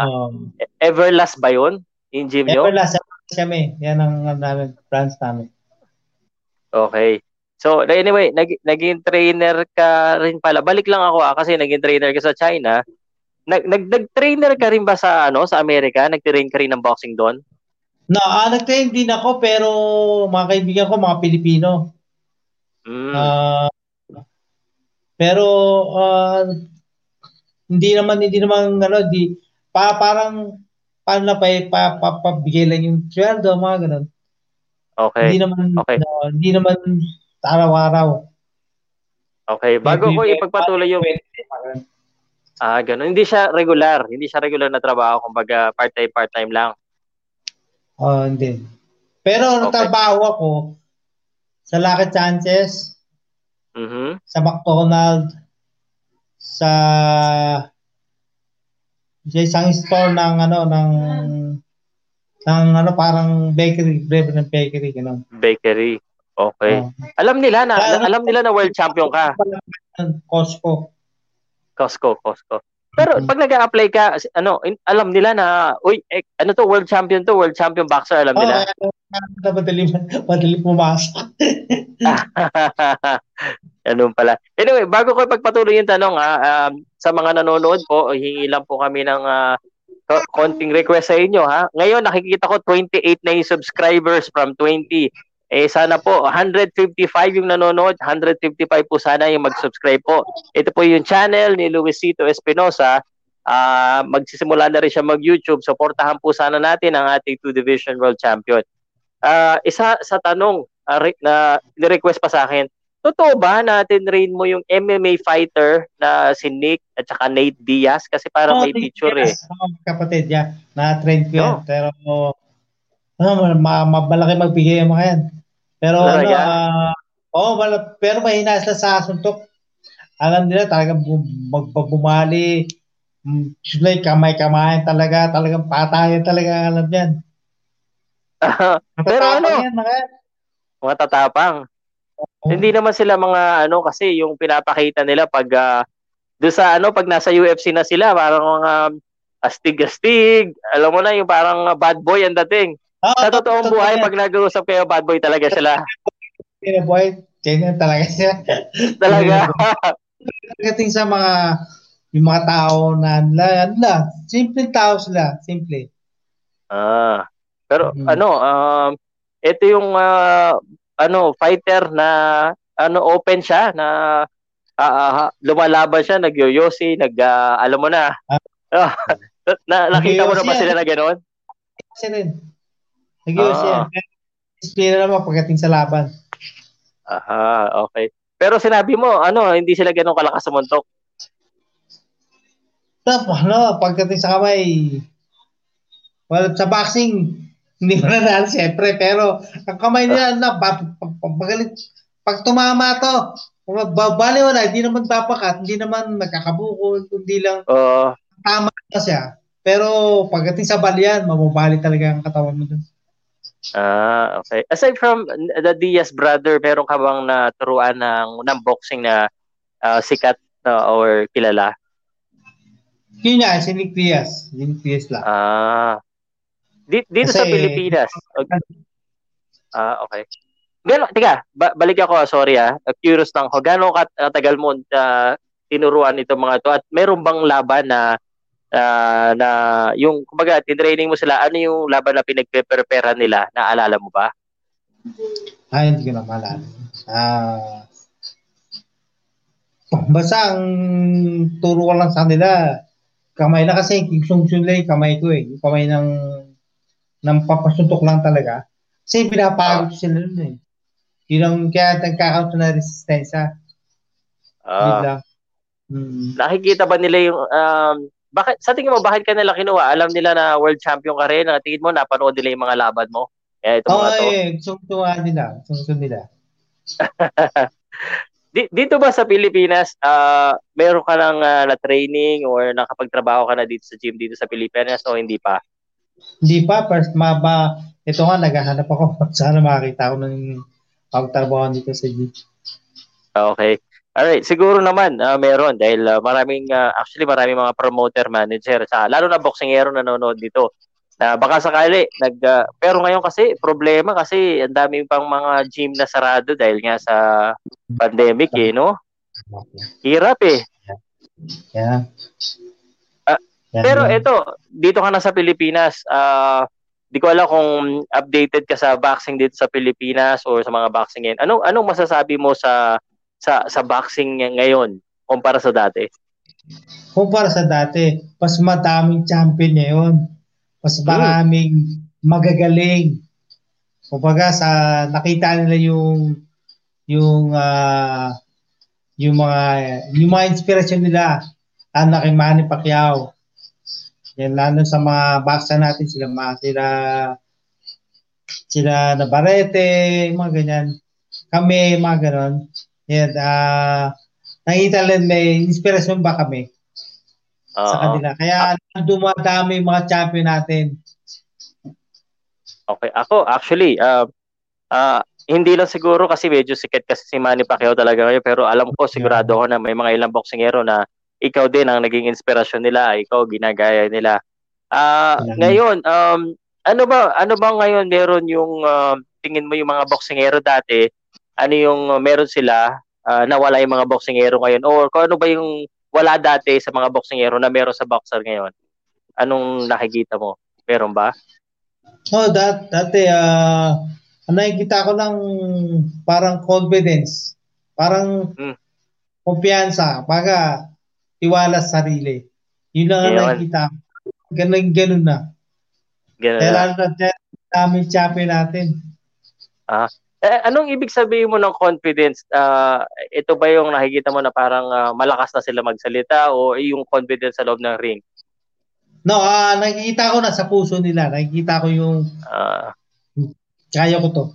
oh. Everlast ba 'yun? Yung gym niyo? Everlast kami. Yan ang namin branch namin. Okay. So, anyway, nag, naging trainer ka rin pala. Balik lang ako ah, kasi naging trainer ka sa China. Nag, nag, nag-trainer ka rin ba sa ano sa Amerika? Nag-train ka rin ng boxing doon? No, ah, nag-train din ako pero mga kaibigan ko mga Pilipino. Mm. Uh, pero uh, hindi naman hindi naman ano di pa parang paano na pa, pa, pa, pabigay lang yung sweldo mga ganun. Okay. Hindi naman okay. Uh, hindi naman araw-araw. Okay, bago ko ipagpatuloy yung Ah, ganun. Hindi siya regular, hindi siya regular na trabaho, kumbaga part-time part-time lang. Oh, hindi. Pero okay. trabaho ako sa Lucky Chances, Mm-hmm. Sa McDonald, sa sa isang store ng ano ng ng ano parang bakery, bread ng bakery ganun. Bakery. Okay. Oh. Alam nila na Kaya, alam nila na world champion ka. Costco. Costco, Costco. Pero pag nag-a-apply ka, ano, alam nila na, uy, eh, ano to, world champion to, world champion boxer, alam nila. Oh, uh, madali, madali pumasok. Ganun pala. Anyway, bago ko ipagpatuloy yung tanong, ha, um, sa mga nanonood po, hingi lang po kami ng uh, konting request sa inyo. Ha? Ngayon, nakikita ko 28 na yung subscribers from 20. Eh sana po 155 yung nanonood, 155 po sana yung mag-subscribe po. Ito po yung channel ni Luisito Espinosa. Uh, magsisimula na rin siya mag-YouTube. Suportahan po sana natin ang ating two division world champion. Uh, isa sa tanong uh, re- na ni-request pa sa akin, totoo ba na tinrain mo yung MMA fighter na si Nick at saka Nate Diaz? Kasi parang oh, may picture eh. Oh, kapatid niya, na-train ko yan. No. Pero ano, ma- mabalaki magbigay mga yan. Pero ano, uh, oh, mal- pero mahina sila sa suntok. Alam nila talagang magbabumali. Sila kamay-kamay talaga, talagang patayan talaga alam yan. pero ano, yan, mga, mga tatapang. Oh. Hindi naman sila mga ano kasi yung pinapakita nila pag uh, do sa ano pag nasa UFC na sila parang mga astig-astig. Alam mo na yung parang bad boy ang dating. Oh, sa totoong buhay, pag nag-uusap kayo, bad boy talaga sila. Bad boy, ganyan talaga siya. talaga. Pagdating sa mga yung mga tao na nila, nila simple tao sila, simple. Ah. Pero hmm. ano, um ito yung uh, ano fighter na ano open siya na uh, uh, lumalaban siya, nagyoyosi, nag uh, alam mo na. Ah. na nakita mo na ba sila na ganoon? Kasi rin. Nag-iwas ah. yan. Naman pagdating sa laban. Aha, okay. Pero sinabi mo, ano, hindi sila ganun kalakas sa muntok. Ano, pagdating sa kamay, well, sa boxing, hindi mo na siyempre, pero ang kamay nila, na, pagalit, pag tumama to, bali wala, hindi naman papakat, hindi naman magkakabuko, hindi lang uh, tama na siya. Pero pagdating sa balian, mababali talaga ang katawan mo dun. Ah, okay. Aside from the Diaz brother, meron ka bang naturuan ng, ng boxing na uh, sikat uh, or kilala? Yun nga, si Nick Diaz. Nick Diaz lang. Ah. Dito, dito Kasi, sa Pilipinas. Okay. Ah, okay. Gano, tika, ba, balik ako, sorry ah. Curious lang ako. Gano'ng katagal mo uh, tinuruan itong mga to at meron bang laban na uh, na yung kumbaga tinraining mo sila ano yung laban na pinagpe-prepare nila? Naalala mo ba? Ay hindi ko na maalala. Ah uh, basta ang turo ko lang sa kanila kamay na kasi kiksong lang kamay ko eh. Yung kamay ng ng papasuntok lang talaga. Kasi pinapagod oh. sila nun eh. Yun ang kaya nagkakaroon na resistensya. Ah. Uh, mm. nakikita ba nila yung um, Bakit, sa tingin mo, bakit ka nila kinuha? Alam nila na world champion ka rin. Tingin mo, napanood nila yung mga laban mo. Kaya ito oh, mga to. eh. Gusto nila. Gusto nila. dito ba sa Pilipinas, uh, meron ka ng uh, na training or nakapagtrabaho ka na dito sa gym dito sa Pilipinas o hindi pa? Hindi pa. First, maba, ito nga, naghahanap ako. Sana makakita ko ng pagtrabaho dito sa gym. Okay. Alright, siguro naman uh, meron dahil uh, maraming uh, actually maraming mga promoter manager sa lalo na boxingero nanonood dito. Na baka sakali nag uh, pero ngayon kasi problema kasi ang daming pang mga gym na sarado dahil nga sa pandemic eh, no? Hirap eh. Yeah. Uh, pero ito, dito ka na sa Pilipinas, uh, di ko alam kung updated ka sa boxing dito sa Pilipinas or sa mga boxing ngayon. Anong anong masasabi mo sa sa sa boxing ngayon kumpara sa dati? Kumpara sa dati, mas madaming champion ngayon. Mas hmm. maraming magagaling. Kumbaga sa nakita nila yung yung uh, yung mga yung mga inspirasyon nila ano kay Manny Pacquiao. Yan lalo sa mga boxer natin sila mga sila sila na Barete, mga ganyan. Kami, mga ganon. Yan, uh, nakita lang may inspirasyon ba kami uh sa kanila. Kaya dumadami yung mga champion natin. Okay, ako actually, uh, uh, hindi lang siguro kasi medyo sikat kasi si Manny Pacquiao talaga ngayon pero alam ko sigurado ko na may mga ilang boxingero na ikaw din ang naging inspirasyon nila, ikaw ginagaya nila. Ah, uh, ngayon um ano ba ano ba ngayon meron yung uh, tingin mo yung mga boxingero dati ano yung uh, meron sila uh, nawala yung mga boksingero ngayon or kung ano ba yung wala dati sa mga boksingero na meron sa boxer ngayon? Anong nakikita mo? Meron ba? Oh, dat dati uh, nakikita ko lang parang confidence. Parang hmm. kumpiyansa, baga tiwala sa sarili. Yun lang ang nakikita ko. Ganun, ganun na. Ganun Kaya lalo na dami champion natin. Ah, eh, anong ibig sabihin mo ng confidence? Uh, ito ba yung nakikita mo na parang uh, malakas na sila magsalita o yung confidence sa loob ng ring? No, uh, nakikita ko na sa puso nila. Nakikita ko yung uh, kaya ko to.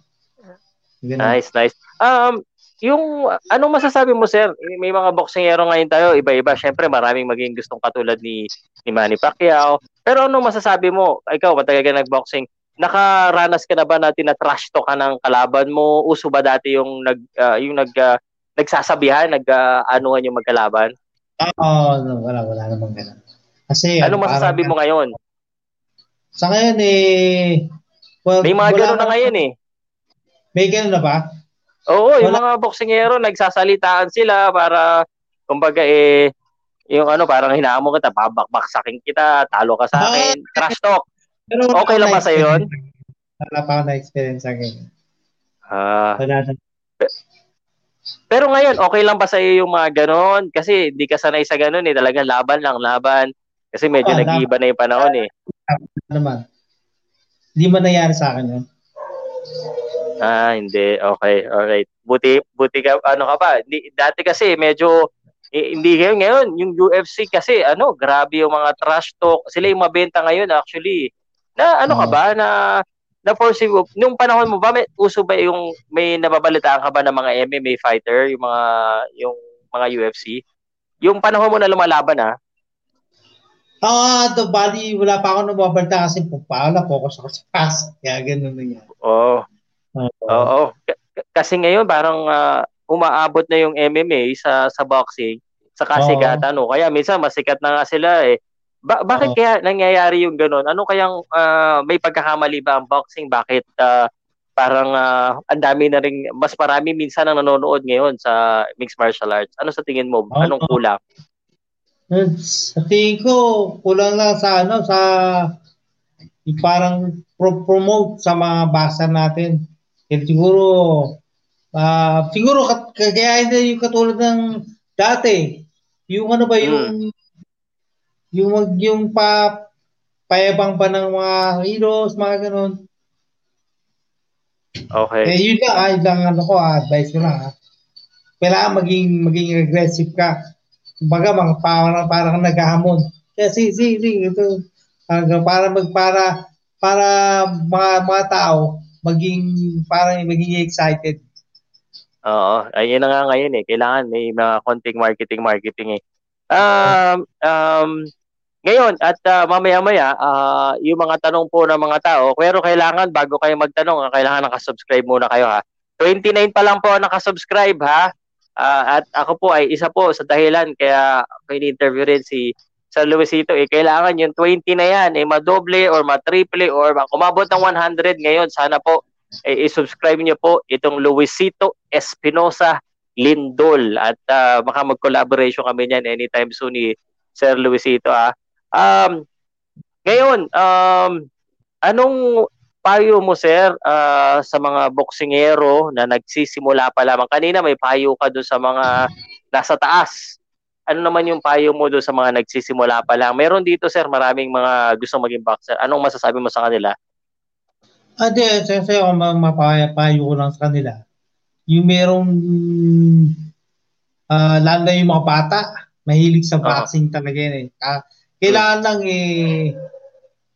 Ganun. Nice, nice. Um, yung anong masasabi mo sir? May mga boksingero ngayon tayo, iba-iba. Syempre, maraming maging gustong katulad ni ni Manny Pacquiao. Pero anong masasabi mo? Ikaw, matagal ka nag-boxing nakaranas ka na ba na tinatrash to ka ng kalaban mo? Uso ba dati yung nag uh, yung nag uh, nagsasabihan, nag-anuhan uh, yung magkalaban? Oo, oh, no, wala wala namang ganun. Kasi ano masasabi mo ngayon? Sa ngayon eh well, may mga ganun na ngayon eh. May ganun na ba? Oo, wala. yung mga boksingero nagsasalitaan sila para kumbaga eh yung ano parang hinaamo kita, babakbaksakin kita, talo ka sa akin, trash talk. Pero okay lang ba sa yun? Wala pa ako na-experience sa ganyan. Ah. Wala na. Pero ngayon, okay lang ba sa iyo yung mga ganon? Kasi hindi ka sanay sa ganon eh. Talagang laban lang, laban. Kasi medyo oh, nag-iiba na yung panahon eh. Naman. Hindi mo nangyari sa akin yun. Ah, hindi. Okay, alright. Buti, buti ka, ano ka pa. Di, dati kasi medyo, eh, hindi ngayon, ngayon, yung UFC kasi, ano, grabe yung mga trash talk. Sila yung mabenta ngayon actually. Na ano ka ba na na foresee mo nung panahon mo ba may uso ba yung may nababalitaan ka ba ng mga MMA fighter, yung mga yung mga UFC? Yung panahon mo na lumalaban ah. Ah, uh, the body wala pa ako nababalita kasi po paala focus ako sa pass. Kaya ganun na yan. Oo. Oh. Oo. Oh, K- kasi ngayon parang uh, umaabot na yung MMA sa sa boxing sa kasigatan oh. no. Kaya minsan masikat na nga sila eh ba- bakit oh. kaya nangyayari yung ganun? Ano kayang uh, may pagkakamali ba ang boxing? Bakit uh, parang uh, ang dami na rin, mas marami minsan ang nanonood ngayon sa mixed martial arts? Ano sa tingin mo? Oh. Anong kulang? Sa tingin ko, kulang lang sa ano, sa parang pro- promote sa mga basa natin. Kaya siguro, uh, siguro kaya hindi yung katulad ng dati. Yung ano ba, yung hmm yung wag yung pa payabang pa ng mga heroes, mga ganun. Okay. Eh, yun lang, ay lang ano ko, ah, advice ko lang. Ah. Kailangan maging, maging aggressive ka. Kumbaga, mga parang, parang naghahamon. Kasi, si, si, ito, para, para mag, para, para mga, mga tao, maging, parang maging excited. Oo, ayun na nga ngayon eh. Kailangan may mga konting marketing marketing eh. Um, um, ngayon at uh, mamaya-maya uh, yung mga tanong po ng mga tao, pero kailangan bago kayo magtanong, kailangan naka-subscribe muna kayo ha. 29 pa lang po naka-subscribe ha. Uh, at ako po ay isa po sa dahilan kaya ako interview rin si Sir Luisito eh kailangan yung 20 na yan eh madoble or matriple or kumabot ng 100 ngayon sana po eh, i-subscribe niyo po itong Luisito Espinosa Lindol at uh, baka mag-collaboration kami niyan anytime soon ni Sir Luisito ah. Um, ngayon, um, anong payo mo sir uh, sa mga boksingero na nagsisimula pa lamang kanina may payo ka doon sa mga nasa taas ano naman yung payo mo doon sa mga nagsisimula pa lang meron dito sir maraming mga gustong maging boxer anong masasabi mo sa kanila Ade, ah, siyempre ako mapapayo ko lang sa kanila. Yung merong, uh, lalo na yung mga bata, mahilig sa boxing uh-huh. talaga yun eh. Uh, kailangan lang eh,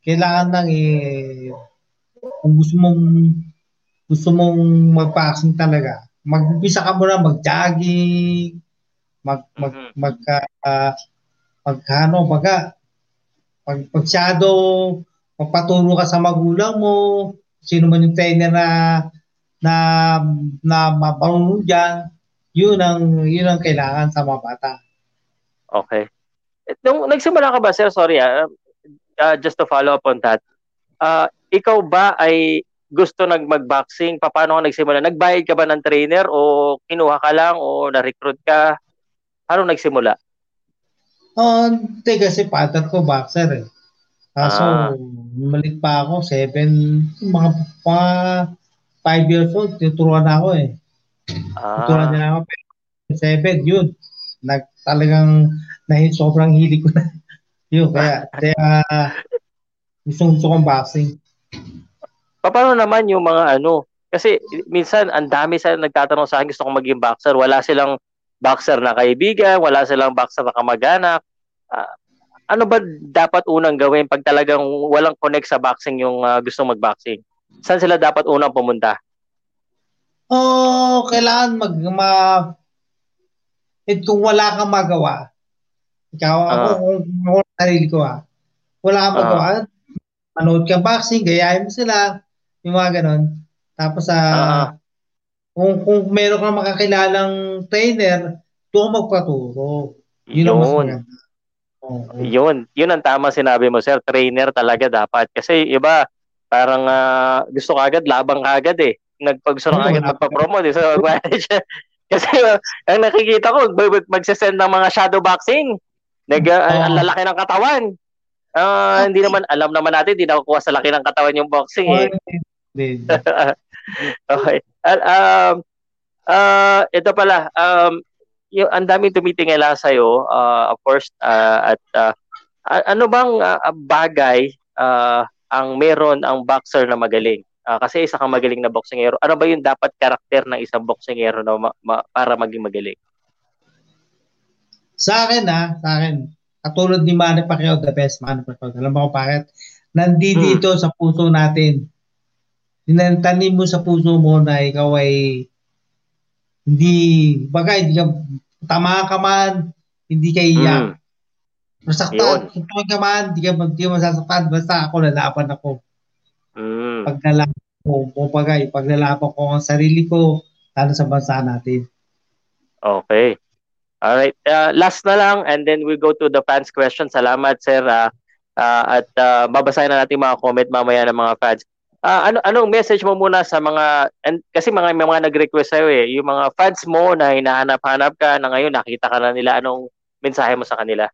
kailangan lang eh, kung gusto mong, gusto mong mag-boxing talaga, mag-umpisa ka muna mag-jogging, mag, mag, mm-hmm. mag, uh, mag, ano, baga, pag, pag shadow, magpaturo ka sa magulang mo, sino man yung trainer na na na mapanunod diyan, yun ang yun ang kailangan sa mga bata. Okay. Nung nagsimula ka ba, sir, sorry ah, uh, just to follow up on that. Uh, ikaw ba ay gusto nag mag-boxing? Paano ka nagsimula? Nagbayad ka ba ng trainer o kinuha ka lang o na-recruit ka? Paano nagsimula? Uh, hindi kasi partner ko boxer eh. Kaso, ah. malit pa ako, seven, mga pa five years old, tuturuan na ako eh. Ah. Tuturuan nila ako. Seven, yun. Nag, talagang, na, sobrang hilig ko na. yun, kaya, kaya, gusto gusto kong boxing. Paano naman yung mga ano, kasi minsan ang dami sa nagtatanong sa akin gusto kong maging boxer, wala silang boxer na kaibigan, wala silang boxer na kamag-anak. Uh, ano ba dapat unang gawin pag talagang walang connect sa boxing yung uh, gusto mag-boxing? Saan sila dapat unang pumunta? Oh, kailangan mag ma eh, kung wala kang magawa. Ikaw uh, ako kung ako sarili ko ah. Wala kang magawa. Uh, manood ka boxing, gayahin mo sila, yung mga ganon. Tapos sa uh, uh, kung kung meron kang makakilalang trainer, doon magpaturo. Yun, yun. ang mas maganda. Oh, Yun, yun ang tama sinabi mo, sir. Trainer talaga dapat. Kasi iba, parang uh, gusto kagad, labang kagad eh. Nagpaggusto oh, kagad magpa-promote. Eh. So, kasi uh, ang nakikita ko, magsasend ng mga shadow boxing. Nag, uh, oh. ang lalaki ng katawan. Uh, hindi naman, alam naman natin, hindi nakukuha sa laki ng katawan yung boxing eh. okay. Uh, um, uh, ito pala, um, yung ang daming tumitingala sa iyo uh, of course uh, at uh, ano bang uh, bagay uh, ang meron ang boxer na magaling uh, kasi isa kang magaling na boksingero ano ba yung dapat karakter ng isang boksingero na ma- ma- para maging magaling sa akin ha sa akin katulad ni Manny Pacquiao the best Manny Pacquiao alam mo bakit nandito hmm. sa puso natin tinantanim mo sa puso mo na ikaw ay hindi bagay hindi ka tama ka man, hindi ka iyak. Mm. Masaktan, suntukan ka man, hindi ka, hindi ka masasaktan, basta ako lalaban ako. Mm. Pag nalaban ko, o bagay, pag nalaban ko ang sarili ko, lalo sa bansa natin. Okay. Alright. Uh, last na lang and then we go to the fans question. Salamat, sir. Uh, uh, at uh, babasahin na natin mga comment mamaya ng mga fans uh, ano anong message mo muna sa mga and, kasi mga may mga nag-request sa eh yung mga fans mo na hinahanap-hanap ka na ngayon nakita ka na nila anong mensahe mo sa kanila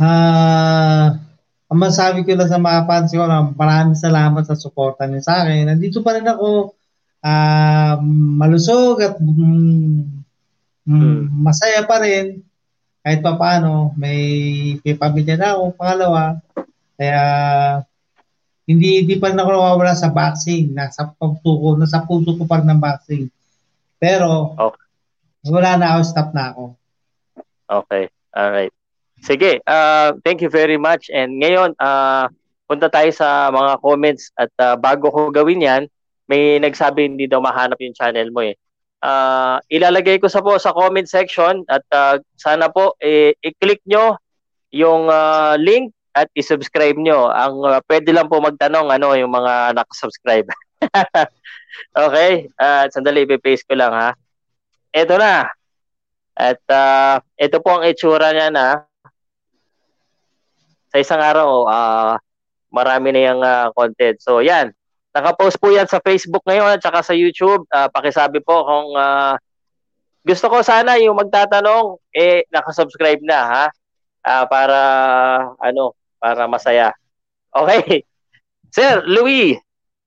Ah uh, ang masabi ko lang sa mga fans ko maraming salamat sa suporta niyo sa akin. Nandito pa rin ako uh, malusog at mm, hmm. masaya pa rin kahit pa paano may, may pamilya na ako pangalawa. Kaya hindi hindi pa rin ako nawawala sa boxing. Nasa puso ko, nasa puso ko pa rin ng boxing. Pero, okay. wala na ako, stop na ako. Okay. All right. Sige, uh, thank you very much. And ngayon, uh, punta tayo sa mga comments at uh, bago ko gawin yan, may nagsabi hindi daw mahanap yung channel mo eh. Uh, ilalagay ko sa po sa comment section at uh, sana po eh, i-click nyo yung uh, link at i-subscribe nyo. Ang uh, pwede lang po magtanong ano yung mga nakasubscribe. okay, uh, sandali i-paste ko lang ha. Ito na. At uh, ito po ang itsura niya na sa isang araw uh, marami na yung uh, content. So yan, Naka-post po yan sa Facebook ngayon at saka sa YouTube. Uh, pakisabi po kung uh, gusto ko sana yung magtatanong, eh, nakasubscribe na, ha? Uh, para, ano, para masaya. Okay. Sir, Louis,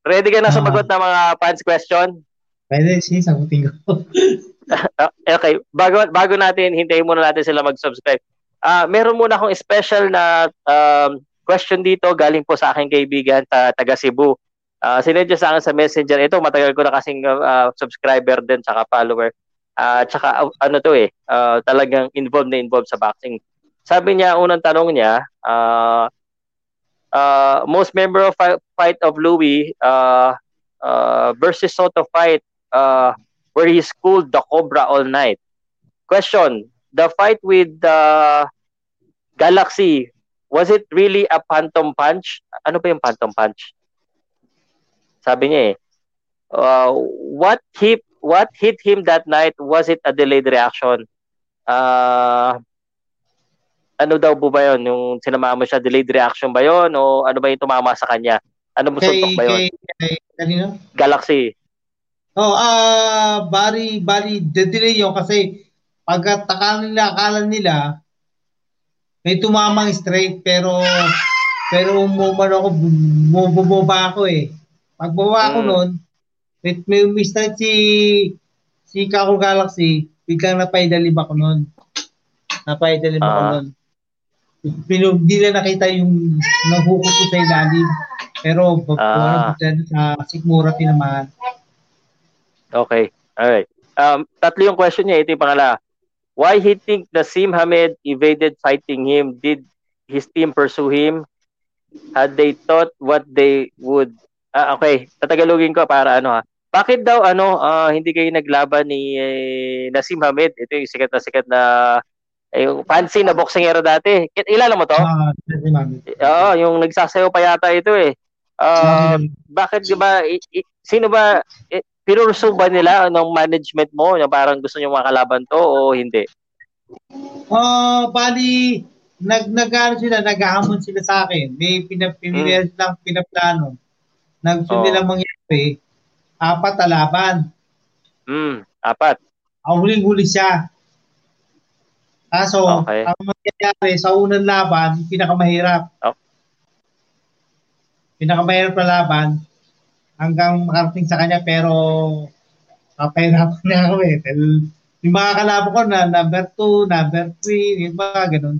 ready ka na sumagot uh, ng mga fans question? Pwede, si sagutin ko. okay, bago bago natin hintayin muna natin sila mag-subscribe. Ah, uh, meron muna akong special na um, question dito galing po sa aking kaibigan ta taga Cebu. Uh, sinedya sa akin sa messenger. Ito, matagal ko na kasing uh, subscriber din, tsaka follower. Uh, tsaka uh, ano to eh, uh, talagang involved na involved sa boxing. Sabi niya, unang tanong niya, uh, uh, most memorable fi- fight of Louis uh, uh, versus Soto fight uh, where he schooled the Cobra all night. Question, the fight with the uh, Galaxy, was it really a phantom punch? Ano ba yung phantom punch? Sabi niya eh, uh, what hit what hit him that night was it a delayed reaction? Uh, ano daw po ba yun? Yung sinama mo siya, delayed reaction ba yun? O ano ba yung tumama sa kanya? Ano mo suntok ba yun? Kay, kay? Galaxy. Oh, ah, uh, bari, bari, delay yun kasi pagkataka nila, akala nila, may tumamang straight pero pero umumano ako, bumubaba ako eh. Pagbawa ko mm. noon, may, may umistart si si Kako Galaxy, biglang napaidalib ako noon. Napaidalib uh. ako ah. noon. Pero hindi na nakita yung nahukot ko sa ilalim. Pero pagbawa uh. sa Sigmura tinamaan. Okay. Alright. Um, tatlo yung question niya. Ito yung pangala. Why he think Nasim Hamed evaded fighting him? Did his team pursue him? Had they thought what they would Ah, okay. Tatagalogin ko para ano ha. Bakit daw ano uh, hindi kayo naglaban ni eh, Nasim Hamed? Ito yung sikat na sikat na eh, yung fancy na boxingero dati. Ilala mo to? Ah, uh, Oo, yung nagsasayaw pa yata ito eh. Uh, bakit di ba i, i, sino ba pinurso ba nila ng management mo na parang gusto niyo makalaban to o hindi? Uh, bali nag nag sila naghahamon sila sa akin. May pinapimili hmm. lang pinaplano na gusto oh. nilang mangyari, apat na laban. Mm, apat. Ang huling-huli siya. Kaso, okay. ang mangyayari sa unang laban, pinakamahirap. Oh. Pinakamahirap na laban hanggang makarating sa kanya pero kapahirapan na ako eh. Yung mga kalaban ko na number 2, number 3, yung mga ganun.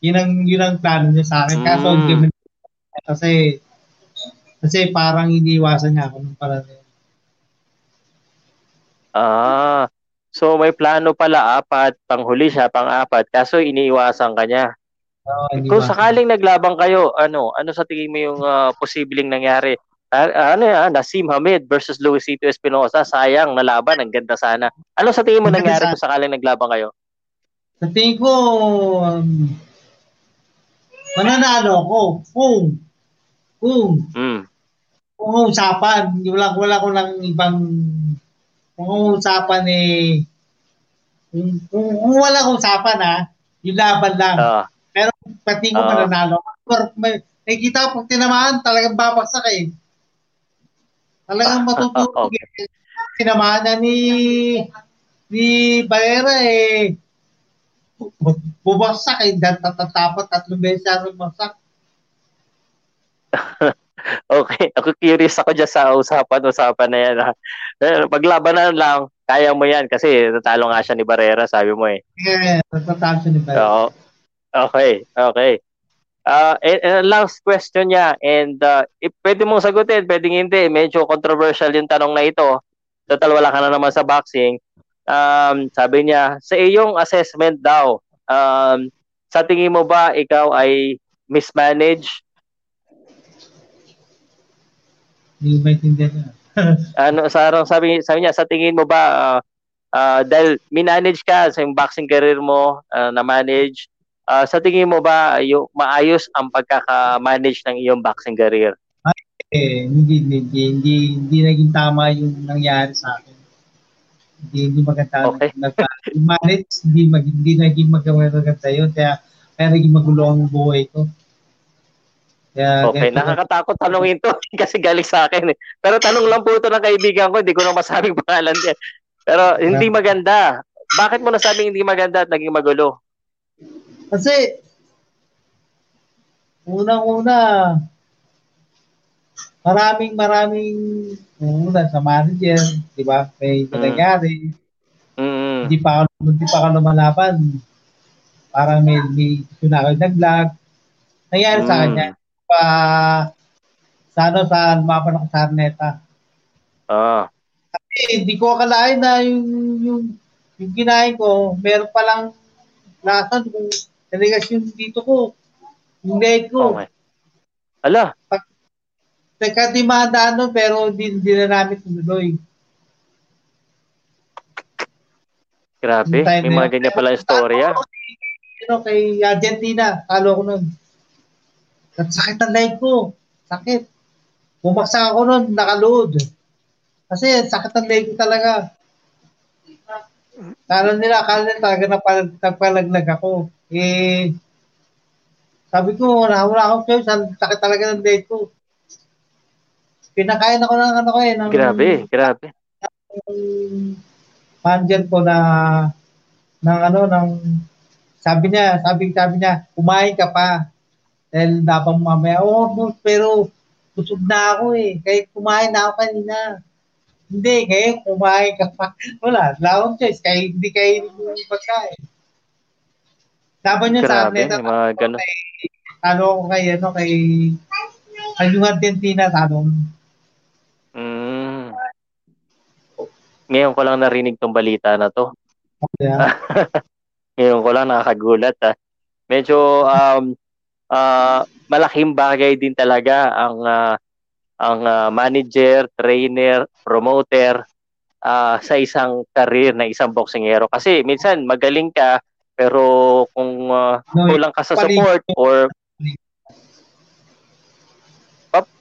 Yun ang, yun ang plano niya sa akin. Kaso, mm. kasi kasi parang iniiwasan niya ako nung para Ah, so may plano pala apat, panghuli siya, pang-apat, kaso iniiwasan ka niya. Oh, Kung sakaling naglaban kayo, ano, ano sa tingin mo yung uh, posibleng nangyari? Uh, ano yan, Nasim Hamid versus Luisito Espinosa, sayang, nalaban, ang ganda sana. Ano sa tingin mo nangyari kung sakaling naglaban kayo? Sa tingin ko, um, mananalo ako kung, kung, mm kung usapan, wala, wala ko lang ibang, kung usapan eh, kung, kung, kung wala kong usapan ha, yung laban lang. Uh, Pero pati ko uh, mananalo. May, may kita pag tinamaan, talagang babaksak eh. Talagang matutulog eh. Tinamaan na ni ni Barrera eh. Bubaksak eh. Tatapot tatlong beses siya bumagsak. okay, ako curious ako dyan sa usapan-usapan na yan. Ha? Paglabanan lang, kaya mo yan kasi natalo nga siya ni Barrera, sabi mo eh. Yeah, natatalo siya ni Barrera. Oo. Okay, okay. Uh, and, and last question niya, and uh, if pwede mong sagutin, pwedeng hindi, medyo controversial yung tanong na ito. Total, wala ka na naman sa boxing. Um, sabi niya, sa iyong assessment daw, um, sa tingin mo ba ikaw ay mismanage? Hindi maintindihan. ano, sa sabi, sabi niya, sa tingin mo ba, uh, uh, dahil minanage ka sa yung boxing career mo, uh, na-manage, uh, sa tingin mo ba yung maayos ang pagkaka-manage ng iyong boxing career? Ay, eh, hindi, hindi, hindi, hindi, naging tama yung nangyari sa akin. Hindi, hindi maganda. Okay. manage hindi, mag, hindi naging maganda yun. Kaya, kaya naging magulo ang buhay ko. Kaya, okay, ganito. nakakatakot tanongin to kasi galing sa akin eh. Pero tanong lang po ito ng kaibigan ko, hindi ko na masabing pangalan niya. Pero hindi maganda. Bakit mo nasabing hindi maganda at naging magulo? Kasi, unang-una, maraming maraming una sa manager, di ba? May mm. nangyari. Mm. Hindi pa ako hindi pa ako lumalaban. Parang may may sunakaw naglag. Nangyari mm. sa kanya pa sa ano sa mapa ng Sarneta. Ah. Kasi hindi ko akalain na yung yung yung kinain ko, meron pa lang lasan kung delegasyon dito ko. Yung leg ko. Okay. Ala. Teka, di ano, pero hindi, hindi na namin tumuloy. Grabe, may mga ganyan pala yung story, ah. Ano, kay Argentina, talo ko nun. At sakit ang leg ko. Sakit. Bumaksak ako nun, nakaload. Kasi sakit ang leg ko talaga. Kala nila, kala nila talaga napal, nagpalaglag ako. Eh, sabi ko, wala, wala akong choice. Sakit talaga ng leg ko. Pinakain ako ng ano ko eh. Ng, grabe, grabe. Manager ko na ng ano, ng sabi niya, sabi, sabi niya, kumain ka pa. Dahil dapat mamaya, oh, pero busog na ako eh. Kaya kumain na ako kanina. Hindi, kaya kumain ka pa. Wala, wala akong choice. Kaya hindi kayo yung pagkain. Laban niya sa atin. Grabe, mga ganun. Talo ko kay, ano, kay, kay yung Argentina, talo. Mm. Ngayon ko lang narinig tong balita na to. Yeah. Ngayon ko lang nakakagulat. Ah. Medyo um, uh, malaking bagay din talaga ang uh, ang uh, manager, trainer, promoter uh, sa isang career na isang boksingero kasi minsan magaling ka pero kung uh, kulang ka sa support or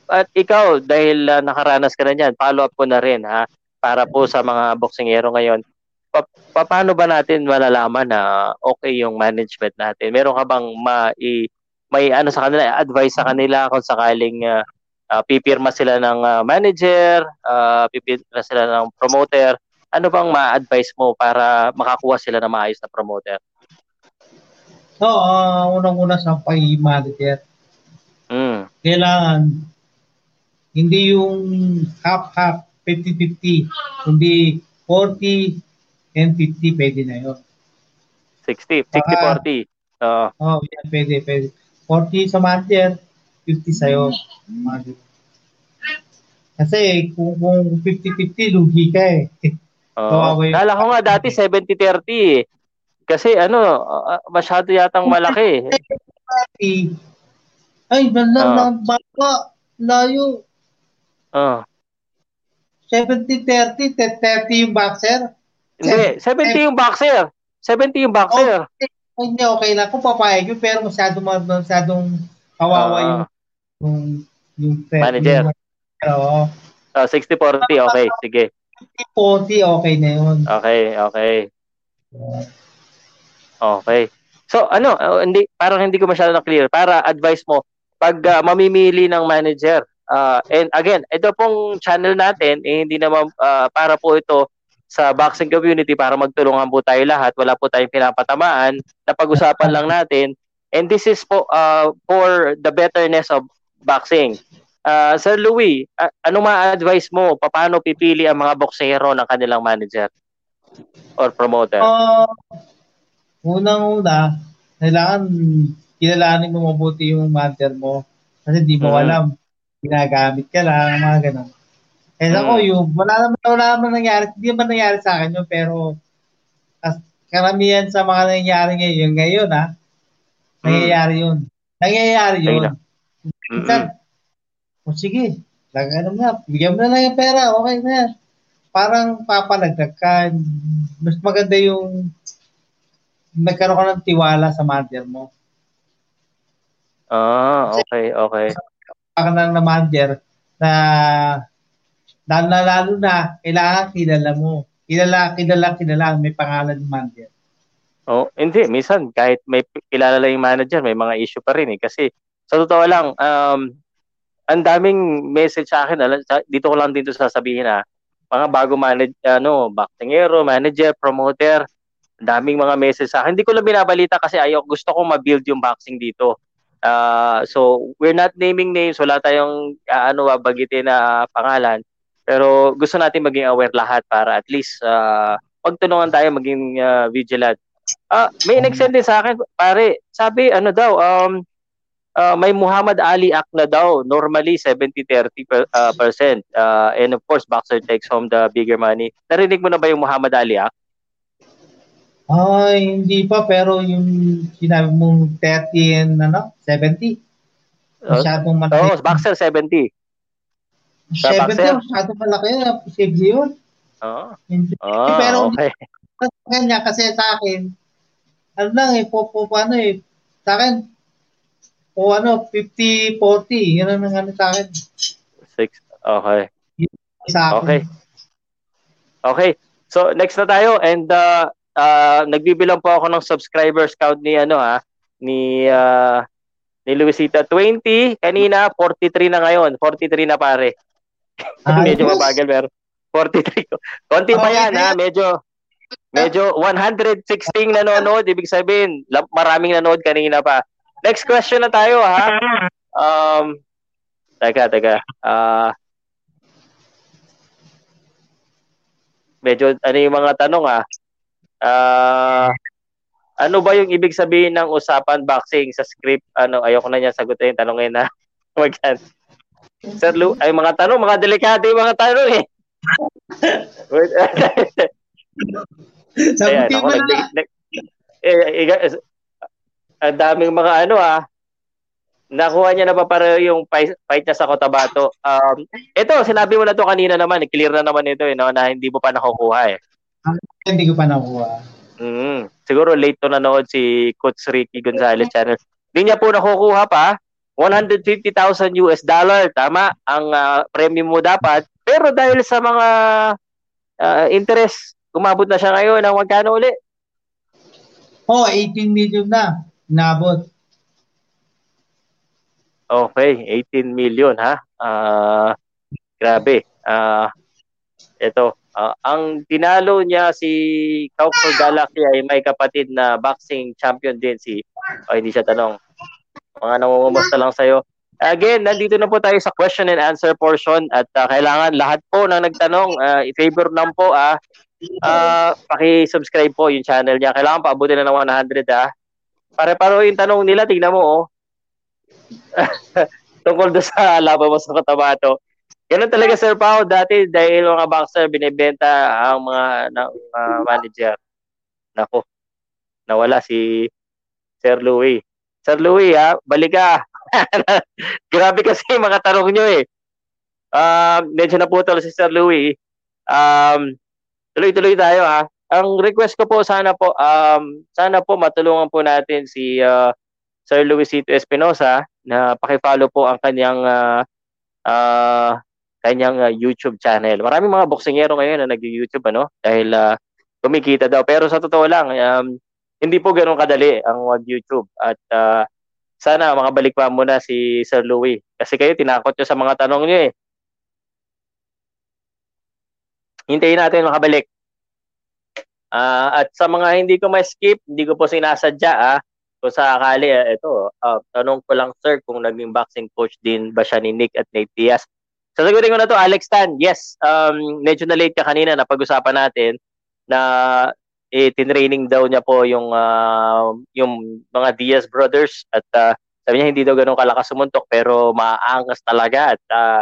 at ikaw dahil uh, nakaranas ka na niyan, follow up ko na rin ha para po sa mga boksingero ngayon. Pa- pa- paano ba natin malalaman na okay yung management natin? Meron ka bang ma- may ano sa kanila, advice sa kanila kung sakaling uh, uh, pipirma sila ng uh, manager, uh, pipirma sila ng promoter, ano bang ma-advise mo para makakuha sila ng maayos na promoter? So, uh, unang-una sa pag-manager, mm. kailangan hindi yung half-half, 50-50, kundi 40 and 50, pwede na yun. 60, 60-40. Uh, oh, yeah, pwede, pwede. 40 sa manager, 50 sa'yo. Kasi kung, kung 50-50, lugi ka eh. Oo. Uh, Kala ko nga dati 70-30 eh. Kasi ano, uh, masyado yatang malaki. Ay, nalang uh. ng baka, layo. Uh. 70-30, 30 yung boxer. Hindi, 70 yung boxer. 70 yung boxer. Okay hindi okay lang kung papayag yun, pero masyado masyadong kawawa uh, yung yung yung manager. Oo. Uh, 60-40, okay, sige. 40, okay na yun. Okay, okay. Okay. So, ano, uh, hindi, parang hindi ko masyado na clear. Para advice mo, pag uh, mamimili ng manager, uh, and again, ito pong channel natin, eh, hindi naman uh, para po ito sa boxing community para magtulungan po tayo lahat. Wala po tayong pinapatamaan. Napag-usapan lang natin. And this is po uh, for the betterness of boxing. Uh, Sir Louis, uh, ano ma-advise mo? Paano pipili ang mga boksero ng kanilang manager or promoter? Uh, unang-una, kailangan kilalanin mo mabuti yung manager mo kasi di mo mm. alam ginagamit ka lang, mga ganun. Eh mm. ako, yung, wala naman, wala naman nangyari, hindi naman nangyari sa akin yun, pero as, karamihan sa mga nangyari ngayon, ngayon ha, Nangyayari yun. Nangyayari yun. Ayun na. Minsan, o sige, lang ano nga, bigyan mo na lang yung pera, okay na yan. Parang papalagdag ka. Mas maganda yung nagkaroon ka ng tiwala sa manager mo. Ah, okay, okay. Baka na manager na lalo na lalo na kailangan kilala mo. Kilala, kilala, kilala, may pangalan ng manager. Oh, hindi, minsan kahit may kilala lang yung manager, may mga issue pa rin eh kasi sa totoo lang um ang daming message sa akin, dito ko lang dito sasabihin na mga bago manage ano, boxingero, manager, promoter, daming mga message sa akin. Hindi ko lang binabalita kasi ayaw gusto ko ma-build yung boxing dito. Uh, so we're not naming names, wala tayong uh, ano bagitin na pangalan. Pero gusto natin maging aware lahat para at least uh, pagtulungan tayo maging uh, vigilant. Uh, may in-extend din sa akin, pare, sabi ano daw, um, uh, may Muhammad Ali Act na daw, normally 70-30 per, uh, percent. Uh, and of course, boxer takes home the bigger money. Narinig mo na ba yung Muhammad Ali Act? Ay, hindi pa, pero yung sinabi mong 30 and ano, 70. Masyadong malaki. Oo, oh, boxer 70. 70, masyadong malaki yun. Posible yun. Oo. Oh. oh, pero, okay. Kanya, kasi sa akin, ano lang eh, po, po, ano eh, sa akin, o ano, 50-40, yun ang ano sa akin. Six, okay. Sa akin. Okay. Okay. So, next na tayo and uh, uh, nagbibilang po ako ng subscribers count ni ano ha, ni uh, ni Luisita 20 kanina 43 na ngayon 43 na pare medyo mabagal pero 43 konti pa yan ha? Medyo medyo 116 nanonood ibig sabihin maraming nanood kanina pa. Next question na tayo ha? Um teka teka. Uh, medyo ano yung mga tanong ah Uh, ano ba yung ibig sabihin ng usapan boxing sa script? Ano, ayoko na niya sagutin, tanongin na. Magyan. Sir Lu, ay mga tanong, mga delikado yung mga tanong eh. Ayan, ako, nag, nag, eh, eh, eh, ang daming mga ano ah, nakuha niya na pa para yung fight, fight niya sa Cotabato. Um, ito, sinabi mo na to kanina naman, clear na naman ito eh, no, na hindi mo pa nakukuha eh. Hindi ko pa nakuha. Mm, siguro late to nanood si Coach Ricky Gonzalez channel. Hindi niya po nakukuha pa. 150,000 US dollar, tama, ang uh, premium mo dapat. Pero dahil sa mga uh, interest, kumabot na siya ngayon ng magkano uli? Oh, 18 million na. Nabot. Okay, 18 million ha. Uh, grabe. Uh, ito, Uh, ang tinalo niya si Kaupo Galaxy ay may kapatid na boxing champion din si oh, hindi siya tanong. Mga nangungumusta lang sa'yo. Again, nandito na po tayo sa question and answer portion at uh, kailangan lahat po na nagtanong, uh, i-favor lang po ah, uh, paki-subscribe po yung channel niya. Kailangan paabutin na ng 100 ah. Pare-paro yung tanong nila, tingnan mo oh. Tungkol do sa laban mo sa Cotabato. Ganun talaga Sir Pao dati dahil mga boxer binebenta ang mga ng uh, manager. Nako. Nawala si Sir Louis. Sir Louis ha, balik ka. Grabe kasi mga tanong nyo eh. Um, medyo naputol si Sir Louis. Um, tuloy-tuloy tayo ha. Ang request ko po sana po um, sana po matulungan po natin si uh, Sir Luisito Espinosa na paki-follow po ang kanyang uh, uh, kanyang uh, YouTube channel. Maraming mga boksingero ngayon na nag-YouTube ano dahil uh, kumikita daw. Pero sa totoo lang, um, hindi po ganoon kadali ang mag-YouTube at uh, sana makabalik pa muna si Sir Louie kasi kayo tinakot niyo sa mga tanong niyo eh. Hintayin natin makabalik. Uh, at sa mga hindi ko ma-skip, hindi ko po sinasadya ah, kung sa akali, uh, ito, uh, tanong ko lang sir kung naging boxing coach din ba siya ni Nick at Nate Diaz. Sasagutin ko na to, Alex Tan. Yes, um, medyo na late ka kanina na pag-usapan natin na eh, tinraining daw niya po yung uh, yung mga Diaz brothers at uh, sabi niya hindi daw ganun kalakas sumuntok pero maangas talaga at uh,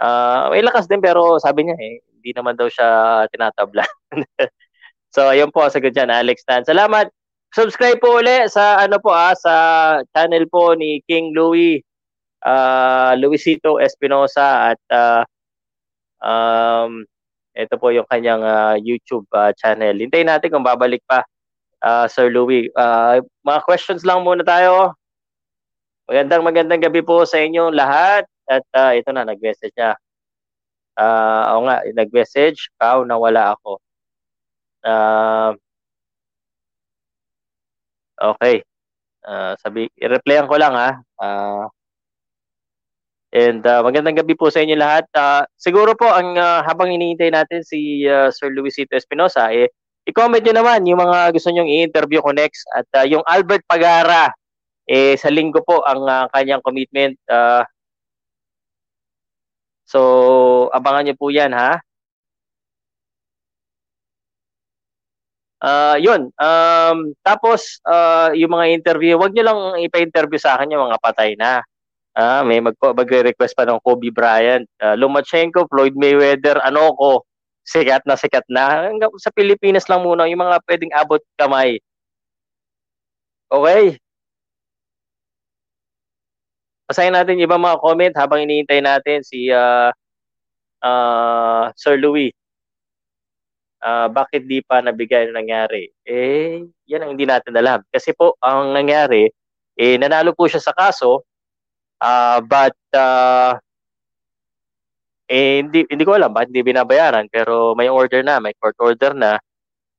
uh, may lakas din pero sabi niya eh hindi naman daw siya tinatabla. so ayun po sagot diyan Alex Tan. Salamat subscribe po uli sa ano po ah, sa channel po ni King Louis uh, Luisito Espinosa at uh, um, ito po yung kanyang uh, YouTube uh, channel. Hintayin natin kung babalik pa uh, Sir Louis. Uh, mga questions lang muna tayo. Magandang magandang gabi po sa inyo lahat. At uh, ito na, nag-message niya. Uh, ako nga, nag-message. Pao, nawala ako. Uh, okay. Uh, sabi, i-replyan ko lang ha. Uh, and uh, magandang gabi po sa inyo lahat. Uh, siguro po, ang uh, habang iniintay natin si uh, Sir Luisito Espinosa, eh, i-comment nyo naman yung mga gusto nyong i-interview ko next. At uh, yung Albert Pagara, eh, sa linggo po ang uh, kanyang commitment. Uh, so, abangan nyo po yan, ha? Uh, yun. Um, tapos, uh, yung mga interview, wag nyo lang ipa-interview sa akin yung mga patay na. Uh, may mag- magre-request pa ng Kobe Bryant, uh, Lomachenko, Floyd Mayweather, ano ko, sikat na sikat na. Sa Pilipinas lang muna, yung mga pwedeng abot kamay. Okay? Basahin natin yung ibang mga comment habang iniintay natin si uh, uh, Sir Louis. Uh, bakit di pa nabigay ang nangyari? Eh, yan ang hindi natin alam. Kasi po, ang nangyari, eh, nanalo po siya sa kaso, uh, but, uh, eh, hindi, hindi ko alam bakit hindi binabayaran, pero may order na, may court order na.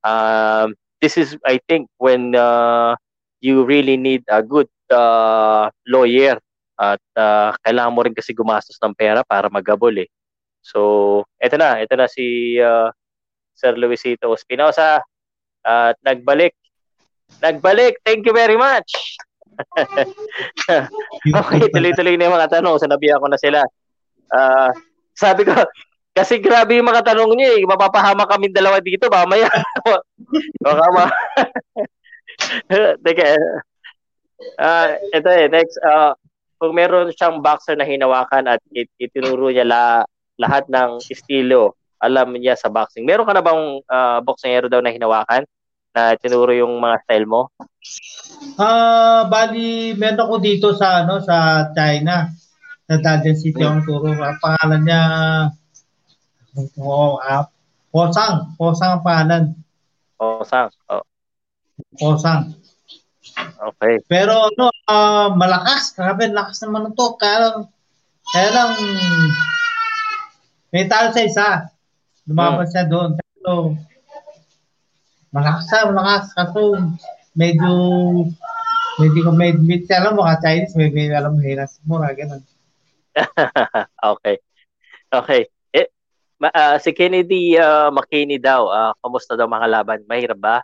Um, this is, I think, when uh, you really need a good uh, lawyer at uh, kailangan mo rin kasi gumastos ng pera para magabol eh. So, eto na, eto na si uh, Sir Luisito Espinosa at nagbalik. Nagbalik. Thank you very much. okay, tuloy-tuloy na yung mga tanong. Sanabihan ko na sila. Uh, sabi ko, kasi grabe yung mga tanong niya eh. Mapapahama kami dalawa dito. Mamaya. Baka ma... Teka. Uh, ito eh. Next. Uh, kung meron siyang boxer na hinawakan at it, itinuro niya la, lahat ng estilo, alam niya sa boxing. Meron ka na bang uh, boxingero daw na hinawakan na tinuro yung mga style mo? Ah, uh, bali meron ako dito sa ano sa China. Sa Dalian City ang turo. Ang pangalan niya Oh, uh, Posang. Posang ang pangalan. Posang. Oh. Posang. Okay. Pero ano, uh, malakas. Grabe, lakas naman ito. Kaya, kaya lang, may talo sa isa. Lumaban hmm. siya doon. Pero, malakas malakas. Kaso, medyo, medyo ko may, may, alam mo ka, Chinese, may, may alam mo, hinas mo, ganun. okay. Okay. Eh, ma, uh, si Kennedy uh, McKinney daw, uh, kamusta daw mga laban? Mahirap ba?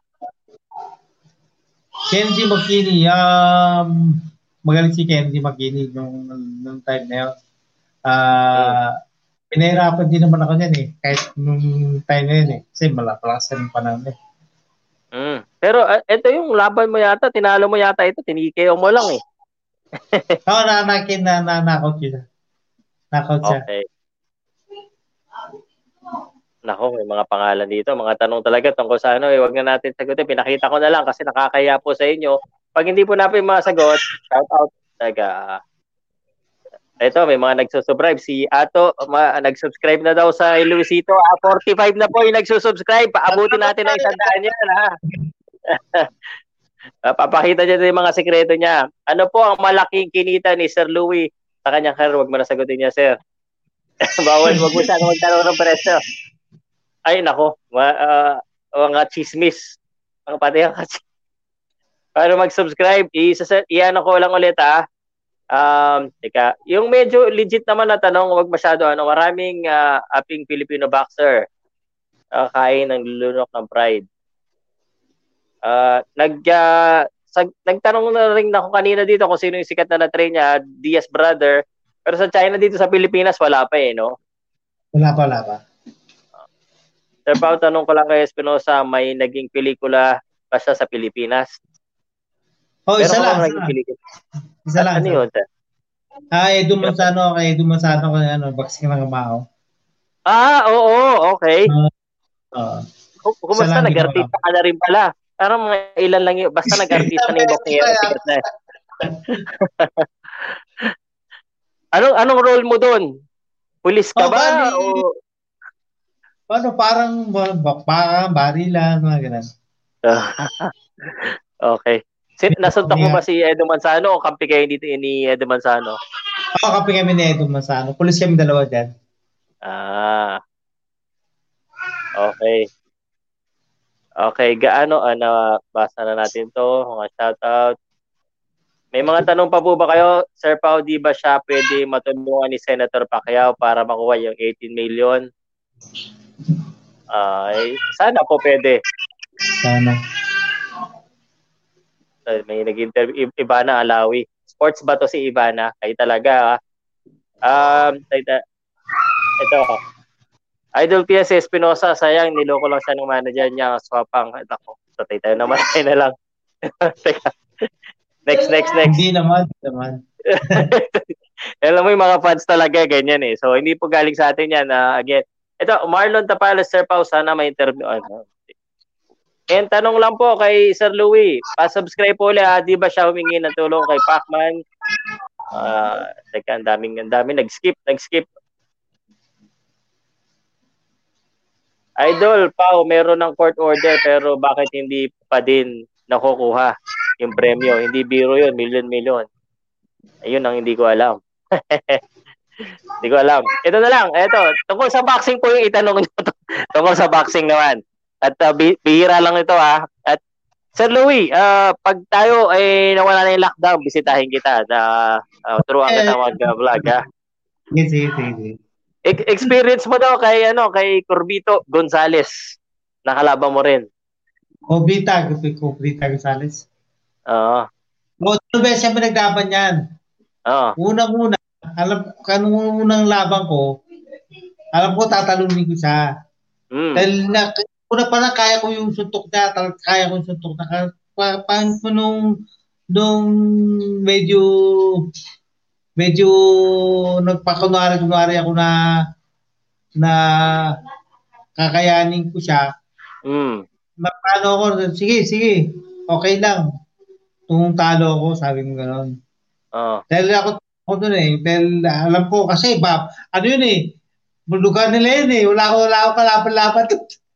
Kenji McKinney, um, magaling si Kenji McKinney nung, nung time na yun. Uh, mm. Pinahirapan din naman ako niyan eh, kahit nung time na yun eh. Kasi malakas ng panahon eh. Mm. Pero uh, ito yung laban mo yata, tinalo mo yata ito, tinikeo mo lang eh. Oo, oh, na, na, na, na, knockout siya. Knockout siya. Okay. Nako, may mga pangalan dito, mga tanong talaga tungkol sa ano, eh, wag na natin sagutin. Pinakita ko na lang kasi nakakaya po sa inyo. Pag hindi po natin masagot, shout out. Taga, ito, may mga nagsusubscribe. Si Ato, ma, nag-subscribe na daw sa Luisito. Ah, 45 na po yung nagsusubscribe. Paabutin natin ang isandaan yan, ha? Papakita niya yung mga sekreto niya. Ano po ang malaking kinita ni Sir Louis sa kanyang career? Huwag mo na sagutin niya, sir. Bawal, wag mo siya magtanong ng presyo. Ay, nako. Ma, uh, mga chismis. Mga pati ang Para mag-subscribe, i-ano ko lang ulit ah. Um, teka, yung medyo legit naman na tanong, wag masyado ano, maraming uh, aping Filipino boxer uh, kain ng lulunok ng pride. Uh, nag uh, sag, nagtanong na rin ako kanina dito kung sino yung sikat na na-train niya, Diaz brother. Pero sa China dito sa Pilipinas wala pa eh, no? Wala pa, wala pa. Sir Pao, tanong ko lang kay Espinosa, may naging pelikula ba siya sa Pilipinas? Oh, isa lang. Isa, lang. Ano yun, sir? Ah, Edu Manzano, kay Edu Manzano, kay ano, Baksing ng Kamao. Ah, oo, okay. Uh, uh, Kumusta? Nag-artista ka na rin pala. Parang mga ilan lang yun. Basta nag-artista na yung na. anong, anong role mo doon? Pulis ka Oh, ba? bali. O... Ano, parang bakbakan, barilan, mga ganun. okay. Sin nasuntok mo ba si Edo Manzano o kampi kayo dito ni Edo Manzano? Oo, kape kami ni Edo Masano. Pulis kami dalawa dyan. Ah. Okay. Okay, gaano ano basa na natin 'to, mga shoutout. May mga tanong pa po ba kayo? Sir Pao, di ba siya pwede matulungan ni Senator Pacquiao para makuha yung 18 million? Ay, sana po pwede. Sana. May nag-interview Ibana Alawi. Sports ba to si Ibana? Kayo talaga. ah. Um, ito. ito. Idol PS Espinosa, sayang niloko lang siya ng manager niya, swapang. Ako, patay tayo naman tayo na lang. Teka. next, next, next. Hindi naman, hindi naman. Alam mo yung mga fans talaga, ganyan eh. So, hindi po galing sa atin yan. Uh, again, ito, Marlon Tapales, Sir Pau, sana may interview. Ano? And tanong lang po kay Sir Louie, pa-subscribe po ulit, ah, di ba siya humingi ng tulong kay Pacman? Ah, uh, teka, ang daming, ang daming nag-skip, nag-skip. Idol, Pau, meron ng court order pero bakit hindi pa din nakukuha yung premyo? Hindi biro yun, million-million. Ayun ang hindi ko alam. hindi ko alam. Ito na lang, ito. Tungkol sa boxing po yung itanong nyo. tungkol sa boxing naman. At uh, bihira lang ito ha. At Sir Louie, uh, pag tayo ay eh, nawala na yung lockdown, bisitahin kita na uh, turuan kita mag-vlog ha. Yes, yes, yes. Experience mo daw kay ano kay Corbito Gonzales. Nakalaban mo rin. Corbita, Corbita Gonzales. Oo. Uh, Mo beses siya pinaglaban yan. Oo. Unang-una, alam ko kanong unang laban ko, alam ko tatalunin ko siya. Mm. Dahil na, una pa lang kaya ko yung suntok niya, kaya ko yung suntok na. Pa, pa, nung, nung medyo medyo nagpakunwari-kunwari ako na na kakayanin ko siya. Mm. Napano ako, sige, sige, okay lang. Tung talo ako, sabi ko gano'n. Oh. Dahil ako, ako dun eh, dahil alam ko kasi, ba, ano yun eh, lugar nila yun eh, wala ako, wala ako kalaban-laban.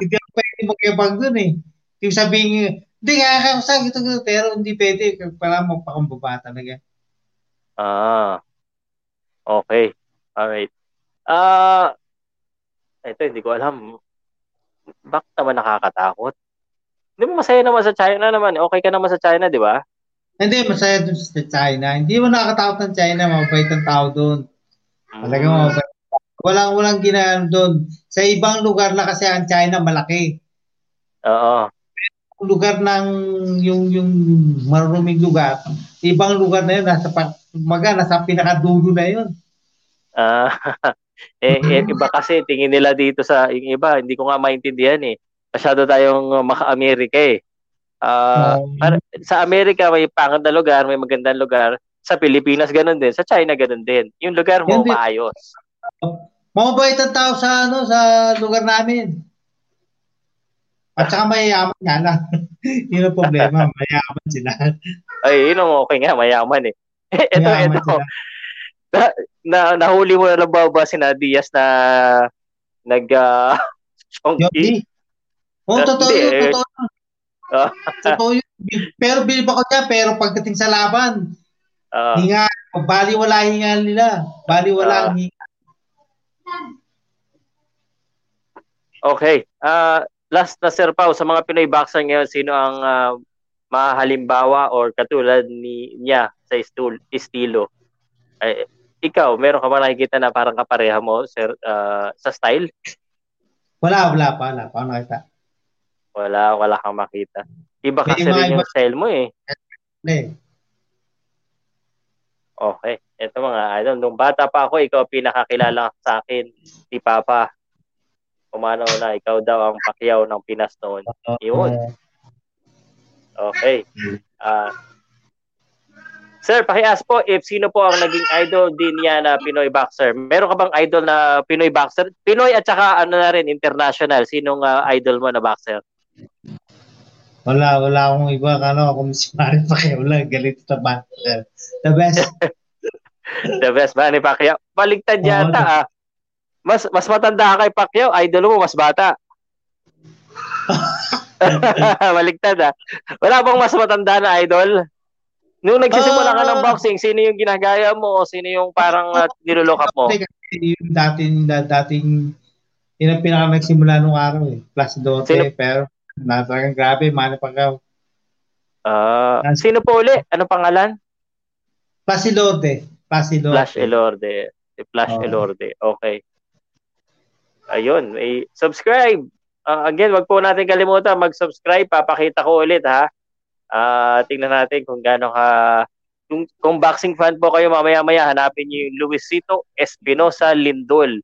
hindi ako pwede magkibag dun eh. Yung sabihin, hindi, kaya sa ito, pero hindi pwede, para magpakumbaba talaga. Ah. Okay. Alright. Ah, uh, ito hindi ko alam. Bakit naman nakakatakot? Hindi mo masaya naman sa China naman. Okay ka naman sa China, di ba? Hindi, masaya dun sa China. Hindi mo nakakatakot ng China, mabait ang tao doon. Talagang mm. mabait. Walang, walang ginaan doon. Sa ibang lugar na kasi ang China malaki. Oo lugar ng yung yung maruming lugar, ibang lugar na yun nasa maga nasa pinakadulo na yun. Ah, uh, eh, eh, iba kasi tingin nila dito sa yung iba, hindi ko nga maintindihan eh. Masyado tayong maka-Amerika eh. Uh, um, sa Amerika may pangit na lugar, may magandang lugar. Sa Pilipinas ganun din, sa China ganun din. Yung lugar mo hindi. maayos. Mabait ang tao sa ano sa lugar namin. At saka mayayaman nga lang. yun ang problema, mayayaman sila. Ay, yun ang okay nga, mayaman eh. ito, mayaman ito. Na, na, nahuli mo na lang ba ba si Diaz na nag uh, Yonki? Oo, oh, totoo yun, totoo yun. Uh, totoo yun. Pero bilib ako niya, pero pagdating sa laban, uh, hinga, baliwala hinga nila. Baliwala uh, hinga. Okay. Uh, last na Sir Pao, sa mga Pinoy boxer ngayon, sino ang uh, mahalimbawa or katulad ni niya sa istul, estilo? Eh, ikaw, meron ka ba nakikita na parang kapareha mo sir, uh, sa style? Wala, wala pa. Wala pa nakita. Wala, wala kang makita. Iba kasi rin yung iba... style mo eh. Okay. Ito mga idol, nung bata pa ako, ikaw pinakakilala sa akin, si Papa umano na ikaw daw ang pakyaw ng Pinas noon. Yun. Okay. Uh, Sir, pakias po if sino po ang naging idol din niya na Pinoy boxer. Meron ka bang idol na Pinoy boxer? Pinoy at saka ano na rin international. Sinong uh, idol mo na boxer? Wala, wala akong iba. Ano, ako si Manny Pacquiao lang. Galit sa bat. The best. The best Manny Pacquiao. Baligtad Oo, yata ah. Mas mas matanda ka kay Pacquiao, idol mo mas bata. Baligtad ah. Wala bang mas matanda na idol? Nung nagsisimula ka ng Ah. boxing, sino yung ginagaya mo o sino yung parang uh, nilulook up mo? Yung dating, da- dating, yun ang pinaka nagsimula nung araw eh. Plus Dote, Sino? pero na talagang grabe, Manny Pacquiao. Ah, sino po uli? Ano pangalan? Plasilote. Plasilote. Flash Elorde. Si Flash Oo. Elorde. Okay. Ayun, may subscribe. Ah, again, wag po natin kalimutan mag-subscribe. Papakita ko ulit ha. Ah, tingnan natin kung gaano ka kung, kung boxing fan po kayo mamaya-maya hanapin niyo yung Luisito Espinosa Lindol.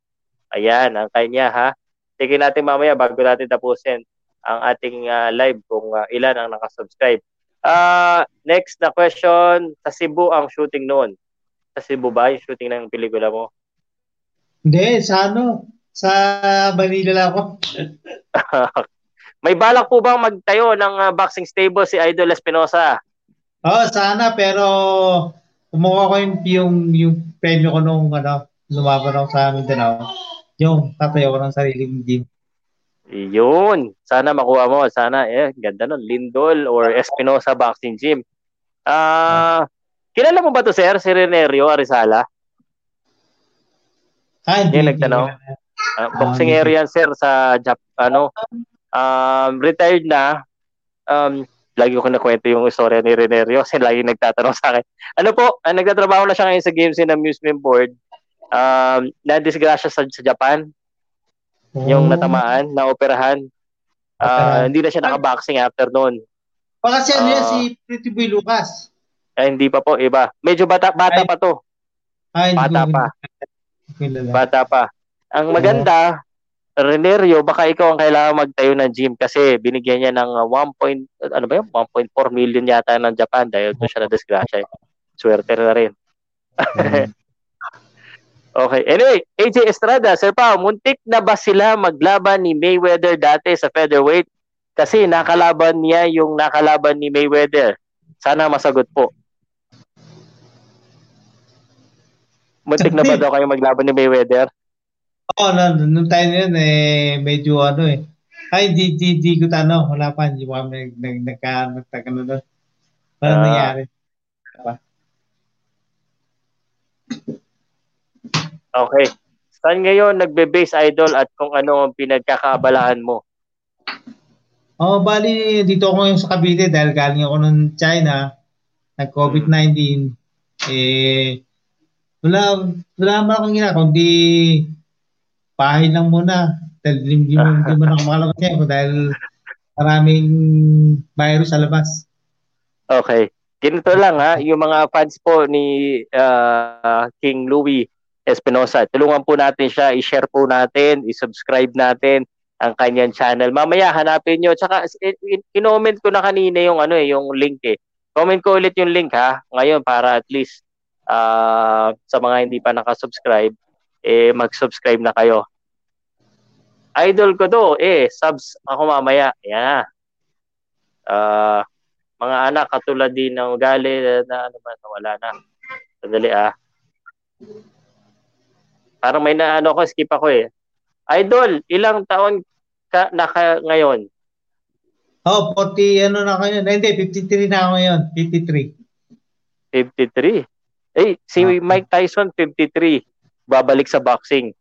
Ayan, ang kanya ha. Tingnan natin mamaya bago natin tapusin ang ating ah, live kung ah, ilan ang nakasubscribe. Ah, next na question, sa Cebu ang shooting noon. Sa Cebu ba yung shooting ng pelikula mo? Hindi, sa ano? Sa Manila lang ako. May balak po bang magtayo ng ah, boxing stable si Idol Espinosa? Oo, sana, pero kumuha ko yung, yung, yung premyo ko nung ano, lumaban ako sa Mindanao. Yung tatayo ko ng sariling gym. Yun. Sana makuha mo. Sana, eh, ganda nun. Lindol or Espinosa Boxing Gym. Ah, kilala mo ba to sir? Si Renerio Arizala? Ah, hindi. Yung nagtanong? Ah, Ah, boxing hindi. area sir sa Jap ano um, retired na um, lagi ko nakwento yung istorya ni Renerio kasi lagi nagtatanong sa akin ano po ah, nagtatrabaho na siya ngayon sa Games and Amusement Board um, na-disgrasya sa, sa Japan na. yung Oh. natamaan na operahan Ah, Operahan. hindi na siya naka-boxing after noon Baka si ano yan, Ah. si Pretty Boy Lucas. Eh, hindi pa po iba medyo bata bata Ay. pa to hindi Bata pa. Bata pa ang maganda Renerio, baka ikaw ang kailangan magtayo ng gym kasi binigyan niya ng uh, 1. point- ano ba yun? 1.4 million yata ng Japan dahil doon siya na disgrasya. Swerte na rin. Mm. Okay. Anyway, AJ Estrada, Sir Pao, muntik na ba sila maglaban ni Mayweather dati sa featherweight? Kasi nakalaban niya yung nakalaban ni Mayweather. Sana masagot po. Muntik na ba daw kayo maglaban ni Mayweather? Oo, no, nung time na yun, eh, medyo ano eh. Ay, di, di, di ko tanong. Wala pa, hindi pa kami nag, nag, nagka, nagtaka na doon. Wala Ah. nangyari. Okay. Saan ngayon nagbe-base idol at kung ano ang pinagkakaabalahan mo? Oh, bali, dito ako ngayon sa Cavite dahil galing ako ng China, nag-COVID-19. Eh, wala, wala naman akong ginagawa, kundi bahay lang muna. Dahil di, di, mo, di mo na kumakalabas yan dahil maraming virus sa labas. Okay. Ganito lang ha, yung mga fans po ni ah, King Louis Espinosa, tulungan po natin siya, i-share po natin, i-subscribe natin ang kanyang channel. Mamaya hanapin nyo. Tsaka in- in- in-comment ko na kanina yung ano eh, yung link eh. Comment ko ulit yung link ha, ngayon para at least ah, sa mga hindi pa nakasubscribe, eh mag-subscribe na kayo. Idol ko do, eh, subs ako mamaya. Yeah. Ah, mga anak katulad din ng ugali na ano man wala na. Sandali ah. Parang may na ano ko skip ako eh. Idol, ilang taon ka naka ngayon? Oh, 40, ano na kayo? Hindi, 53 na ako ngayon. 53. 53. Eh, si Ah. Mike Tyson 53. Babalik sa boxing.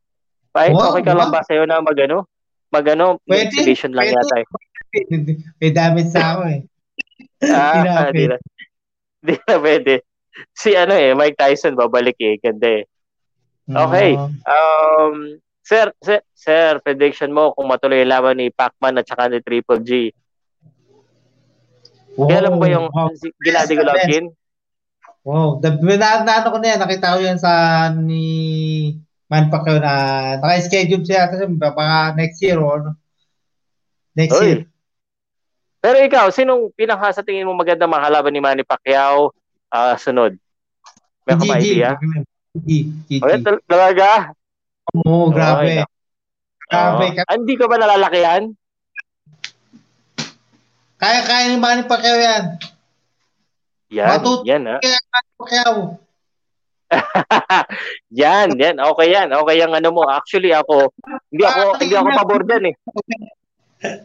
Kahit Wow, okay ka lang wow. ba sa'yo na magano? Magano, Pwede, exhibition lang pwede. yata eh. May damage sa ako eh. Ah, di na. Di na pwede. Si ano eh, Mike Tyson babalik eh. Ganda eh. Okay. Oo. Um, sir, sir, sir, prediction mo kung matuloy yung laban ni Pacman at saka ni Triple G. Wow. Kaya alam mo ba yung Wow. Gennady Golovkin? Wow. The, na, na, ano ko na yan, nakita ko yan sa ni Man Pacquiao na naka-schedule siya kasi baka next year or ano. next Oy. year. Pero ikaw, sinong pinaka sa tingin mo maganda makalaban ni Manny Pacquiao ah, sunod? May ka idea? GG. Okay, tal- talaga? Oo, grabe. Okay, Grabe. Oo. Ah, hindi ka ba nalalakihan? Kaya-kaya ni Manny Pacquiao yan. Yan, Matuto yan ha. kaya Pacquiao. yan, yan. Okay yan. Okay yung ano mo. Actually ako, hindi ako hindi ako pabor diyan eh.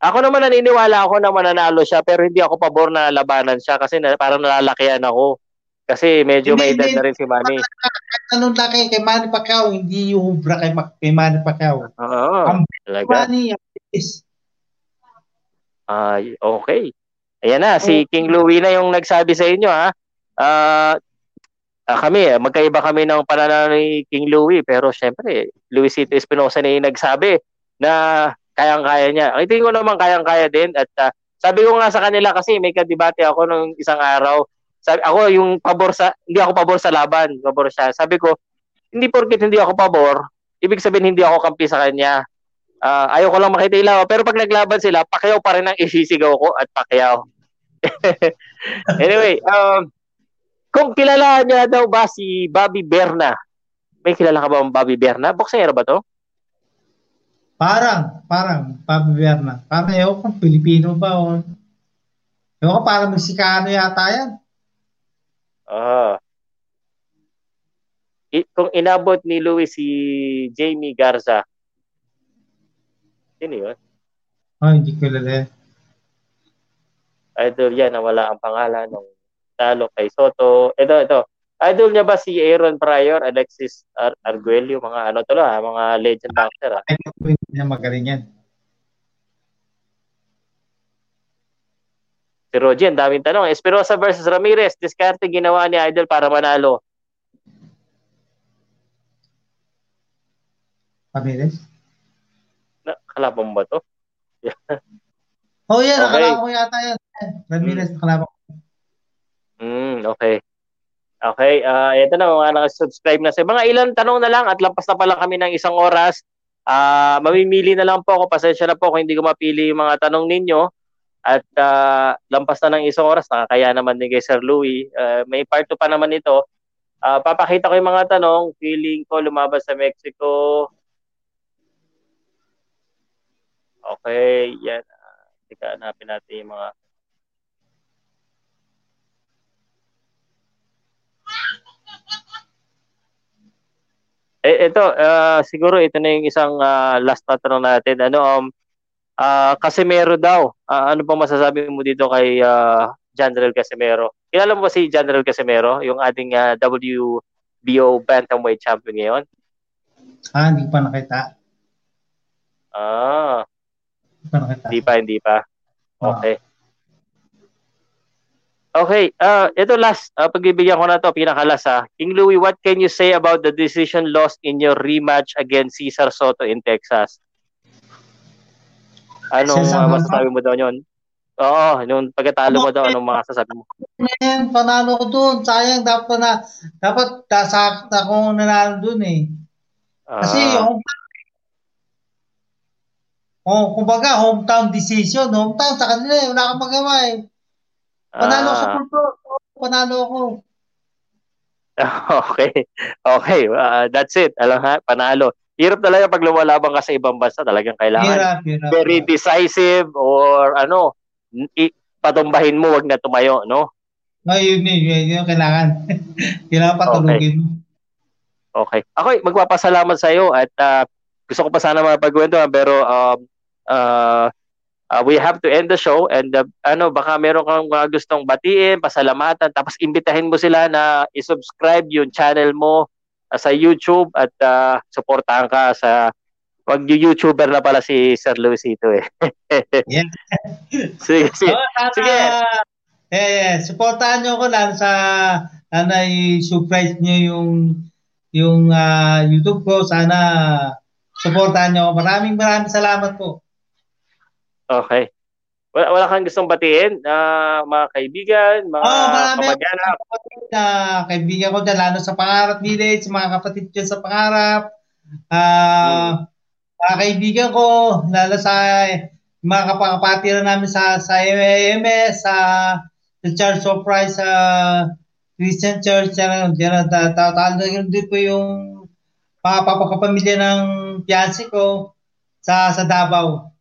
Ako naman naniniwala ako na mananalo siya pero hindi ako pabor na labanan siya kasi na, parang nalalakihan ako. Kasi medyo may edad na rin si Manny. Anong laki kay Manny Pacquiao, hindi yung hubra kay, kay Manny Pacquiao. Oo. Ang Talaga. Manny, ang bilis. Ay, okay. Ayan na, si King Louie na yung nagsabi sa inyo ha. Ah, ah, kami, magkaiba kami ng pananaw ni King Louie pero syempre, Luisito Espinosa na yung nagsabi na kayang-kaya niya. Ay, tingin ko naman kayang-kaya din at ah, sabi ko nga sa kanila kasi may kadebate ako nung isang araw. Sabi, ako yung pabor sa, hindi ako pabor sa laban, pabor siya. Sabi ko, hindi porkit hindi ako pabor, ibig sabihin hindi ako kampi sa kanya. Ah, ayaw ko lang makita ilaw. Pero pag naglaban sila, Pacquiao pa rin ang isisigaw ko at Pacquiao. anyway, um, kung kilala niya daw ba si Bobby Berna, may kilala ka ba ang Bobby Berna? Boksero ba to? Parang, parang, Papi Berna. Parang, ewan ko, Pilipino ba? O, ewan ko, parang Meksikano yata yan. Ah. I- kung inabot ni Louis si Jamie Garza, sino yun? Oh, hindi ko yan. Idol yan, nawala ang pangalan ng talo kay Soto. Ito, ito. Idol niya ba si Aaron Pryor, Alexis Ar- Arguello, mga ano to ha, mga legend boxer ha? Ay, hindi niya magaling yan. Si Rogie, ang daming tanong. Espinosa versus Ramirez, diskarte ginawa ni Idol para manalo. Ramirez? Kalaban ba to? Oh, yan. Okay. Nakalaban ko yata yan. Ramirez, nakalaban ko. Hmm, okay. Okay, ah ito na mga nakasubscribe na sa mga ilang tanong na lang at lampas na pala kami ng isang oras. Ah, mamimili na lang po ako. Pasensya na po kung hindi ko mapili yung mga tanong ninyo. At ah, lampas na ng isang oras, nakakaya naman ni kay Sir Louie. Ah, may part 2 pa naman ito. Ah, papakita ko yung mga tanong. Feeling ko lumabas sa Mexico. Okay, yan. Ah, Teka, hanapin natin yung mga Eh, ito, ah, siguro ito na yung isang ah, last na tanong natin. Ano, um, ah, Casimero daw. Ah, ano pang masasabi mo dito kay ah, General Casimero? Kilala mo ba si General Casimero, yung ating ah, WBO Bantamweight champion ngayon? Ah, hindi pa nakita. Ah, Hindi ko pa nakita. hindi pa, hindi pa. Ah. Okay. Okay, uh, ito last, uh, pagbibigyan ko na to, pinakalas ha. King Louie, what can you say about the decision lost in your rematch against Cesar Soto in Texas? Anong uh, masasabi mo daw yun? Oo, nung pagkatalo mo daw, anong mga sasabi mo? Man, panalo ko dun. Sayang, dapat na, dapat dasakit ako nanalo dun eh. Kasi Ah, yung Oh, kumbaga, hometown decision. Hometown sa kanila eh. Wala kang magawa eh. Panalo ako sa ah, pulpo. Panalo ako. okay. Okay, uh, that's it. Alam ha, panalo. Hirap talaga pag lumalaban ka sa ibang bansa, talagang kailangan Hirap, hirap. very decisive or ano, i- patumbahin mo, wag na tumayo, no? No, yun, yun, yun, yun, kailangan. kailangan patulugin mo. Okay. Ako, magpapasalamat sa iyo at ah, gusto ko pa sana mapagkwentuhan pero um, uh, uh, we have to end the show and uh, ano, baka meron kang mga gustong batiin, pasalamatan, tapos imbitahin mo sila na i-subscribe yung channel mo ah, sa YouTube at uh, suportahan ka sa wag YouTuber na pala si Sir Luisito eh. Yeah. sige, sige. Oh, sana, Sige. Eh, eh, supportahan nyo ko lang sa sana i-surprise nyo yung yung ah, YouTube ko. Sana supportahan nyo. ako. Maraming maraming salamat po. Okay. Wala, wala kang gustong batiin, na mga kaibigan, mga Oh, kamag-anak. na kaibigan ko dyan, lalo sa Pangarap Village, mga kapatid dyan sa Pangarap. Ah, mga kaibigan ko, lalo sa mga kapakapatira namin sa sa AMS, sa sa Church of Christ, sa Christian Church, yan, yan, tatalo din po yung mga papakapamilya ng fiancé ko sa sa Davao.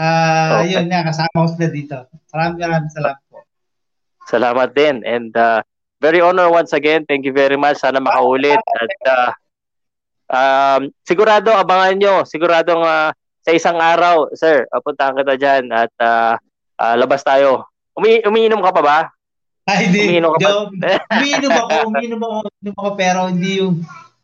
Uh, okay. Yun nga, kasama ko sila dito. Maraming maraming salamat po. Salamat din. And uh, very honor once again. Thank you very much. Sana makaulit. At uh, um, sigurado, abangan nyo. Siguradong uh, sa isang araw, sir, puntahan kita dyan at uh, uh, labas tayo. Umi umiinom ka pa ba? Ay, hindi. Umiinom ka pa? umiinom ako, umiinom ako, umiinom ako, pero hindi yung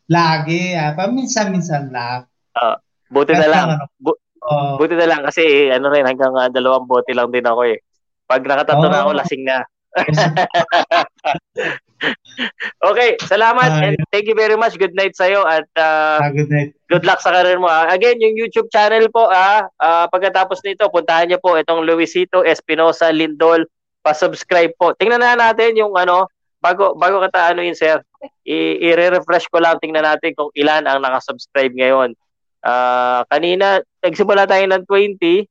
lagi. Ah. Paminsan-minsan lang. Uh, buti na lang. Bu- Oh. Buti na lang kasi ano rin hanggang uh, dalawang bote lang din ako eh. Pag nakatato oh. na ako, lasing na. okay, salamat uh, and thank you very much. Good night sa'yo at uh, uh, good night. Good luck sa career mo. Uh. Again, yung YouTube channel po, ah, uh, pagkatapos nito, puntahan niyo po itong Luisito Espinosa Lindol. Pa-subscribe po. Tingnan na natin yung ano, bago bago kita ano yun, sir. I-refresh ko lang tingnan natin kung ilan ang naka-subscribe ngayon. Uh, kanina, nagsimula tayo ng 20.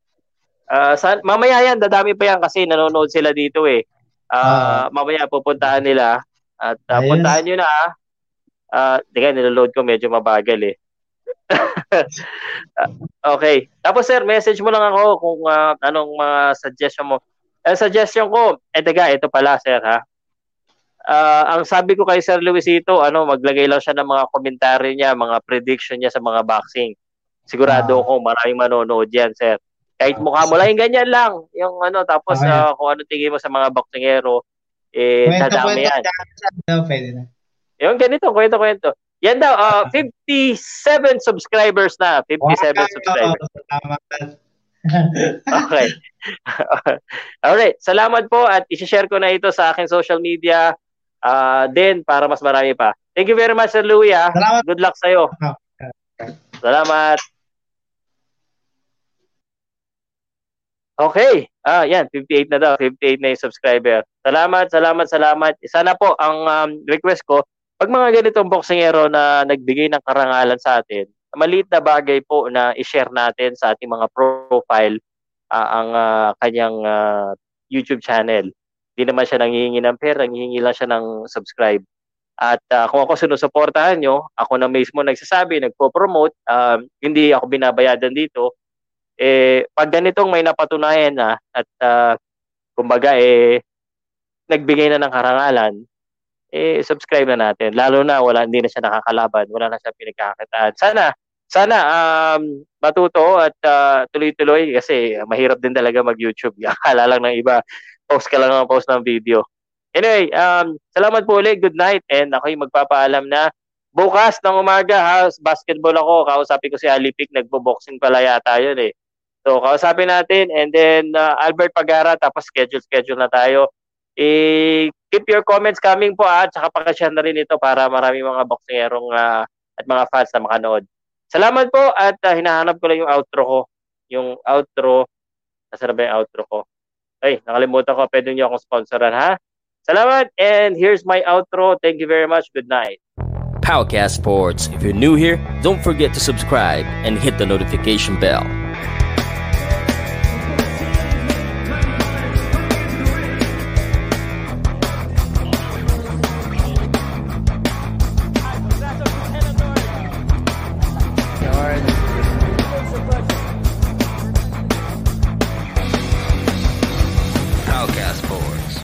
Uh, sa, mamaya yan, dadami pa yan kasi nanonood sila dito eh. Uh, uh, mamaya pupuntahan nila. At uh, puntahan nyo na. Uh, Teka, niloload ko medyo mabagal eh. okay. Tapos sir, message mo lang ako kung uh, anong mga uh, suggestion mo. Ang suggestion ko, eh teka, ito pala sir ha. Uh, ang sabi ko kay Sir Luisito, ano, maglagay lang siya ng mga komentaryo niya, mga prediction niya sa mga boxing. Sigurado ako maraming manonood yan, sir. Kahit mukha mo lang, yung ganyan lang. Yung ano, tapos okay. uh, kung ano tingin mo sa mga boksingero, eh, kwento, dadami yan. No, pwede na. Yung ganito, kwento, kwento. Yan daw, uh, 57 subscribers na. 57 wow, subscribers. okay. Alright. Salamat po at isi-share ko na ito sa aking social media uh, din para mas marami pa. Thank you very much, Sir Louie. Ah. Salamat. Good luck sa'yo. Salamat. Okay. Ah, yan, 58 na daw. 58 na yung subscriber. Salamat, salamat, salamat. Sana po ang um, request ko, pag mga ganitong boksingero na nagbigay ng karangalan sa atin, maliit na bagay po na i-share natin sa ating mga profile uh, ang uh, kanyang uh, YouTube channel. Hindi naman siya nanghihingi ng pera, nanghihingi lang siya ng subscribe. At uh, kung ako sinusuportahan nyo, ako na mismo nagsasabi, nagpo-promote, um, hindi ako binabayadan dito, eh pag ganitong may napatunayan na at uh, kumbaga eh nagbigay na ng karangalan, eh subscribe na natin. Lalo na wala hindi na siya nakakalaban, wala na siya pinagkakakitaan. Sana sana um matuto at uh, tuloy-tuloy kasi mahirap din talaga mag-YouTube. Akala lang ng iba, post ka lang ng post ng video. Anyway, um, salamat po ulit. Good night. And ako'y magpapaalam na bukas ng umaga, ha, basketball ako. Kausapin ko si Alipik. Nagbo-boxing pala yata yun eh. So, kausapin natin and then uh, Albert Pagara tapos schedule-schedule na tayo. I keep your comments coming po at saka pakashare na rin ito para marami mga boksingerong uh, at mga fans na makanood. Salamat po at uh, hinahanap ko lang yung outro ko. Yung outro. Nasaan na ba yung outro ko? Ay, nakalimutan ko. Pwede niyo akong sponsoran ha? Salamat and here's my outro. Thank you very much. Good night. Powercast Sports. If you're new here, don't forget to subscribe and hit the notification bell.